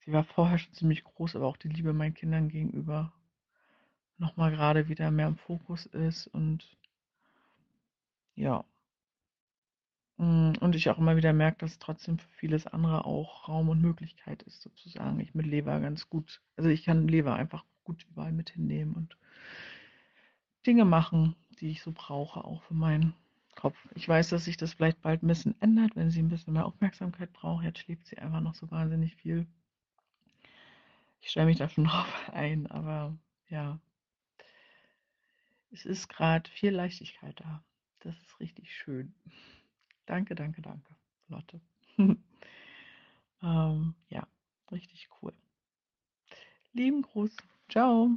sie war vorher schon ziemlich groß, aber auch die Liebe meinen Kindern gegenüber nochmal gerade wieder mehr im Fokus ist und ja. Mm, und ich auch immer wieder merke, dass trotzdem für vieles andere auch Raum und Möglichkeit ist, sozusagen. Ich mit Leber ganz gut, also ich kann Leber einfach gut überall mit hinnehmen und Dinge machen, die ich so brauche, auch für meinen Kopf. Ich weiß, dass sich das vielleicht bald ein bisschen ändert, wenn sie ein bisschen mehr Aufmerksamkeit braucht. Jetzt schläft sie einfach noch so wahnsinnig viel. Ich stelle mich da schon drauf ein, aber ja, es ist gerade viel Leichtigkeit da. Das ist richtig schön. Danke, danke, danke, Lotte. ähm, ja, richtig cool. Lieben Gruß. Ciao.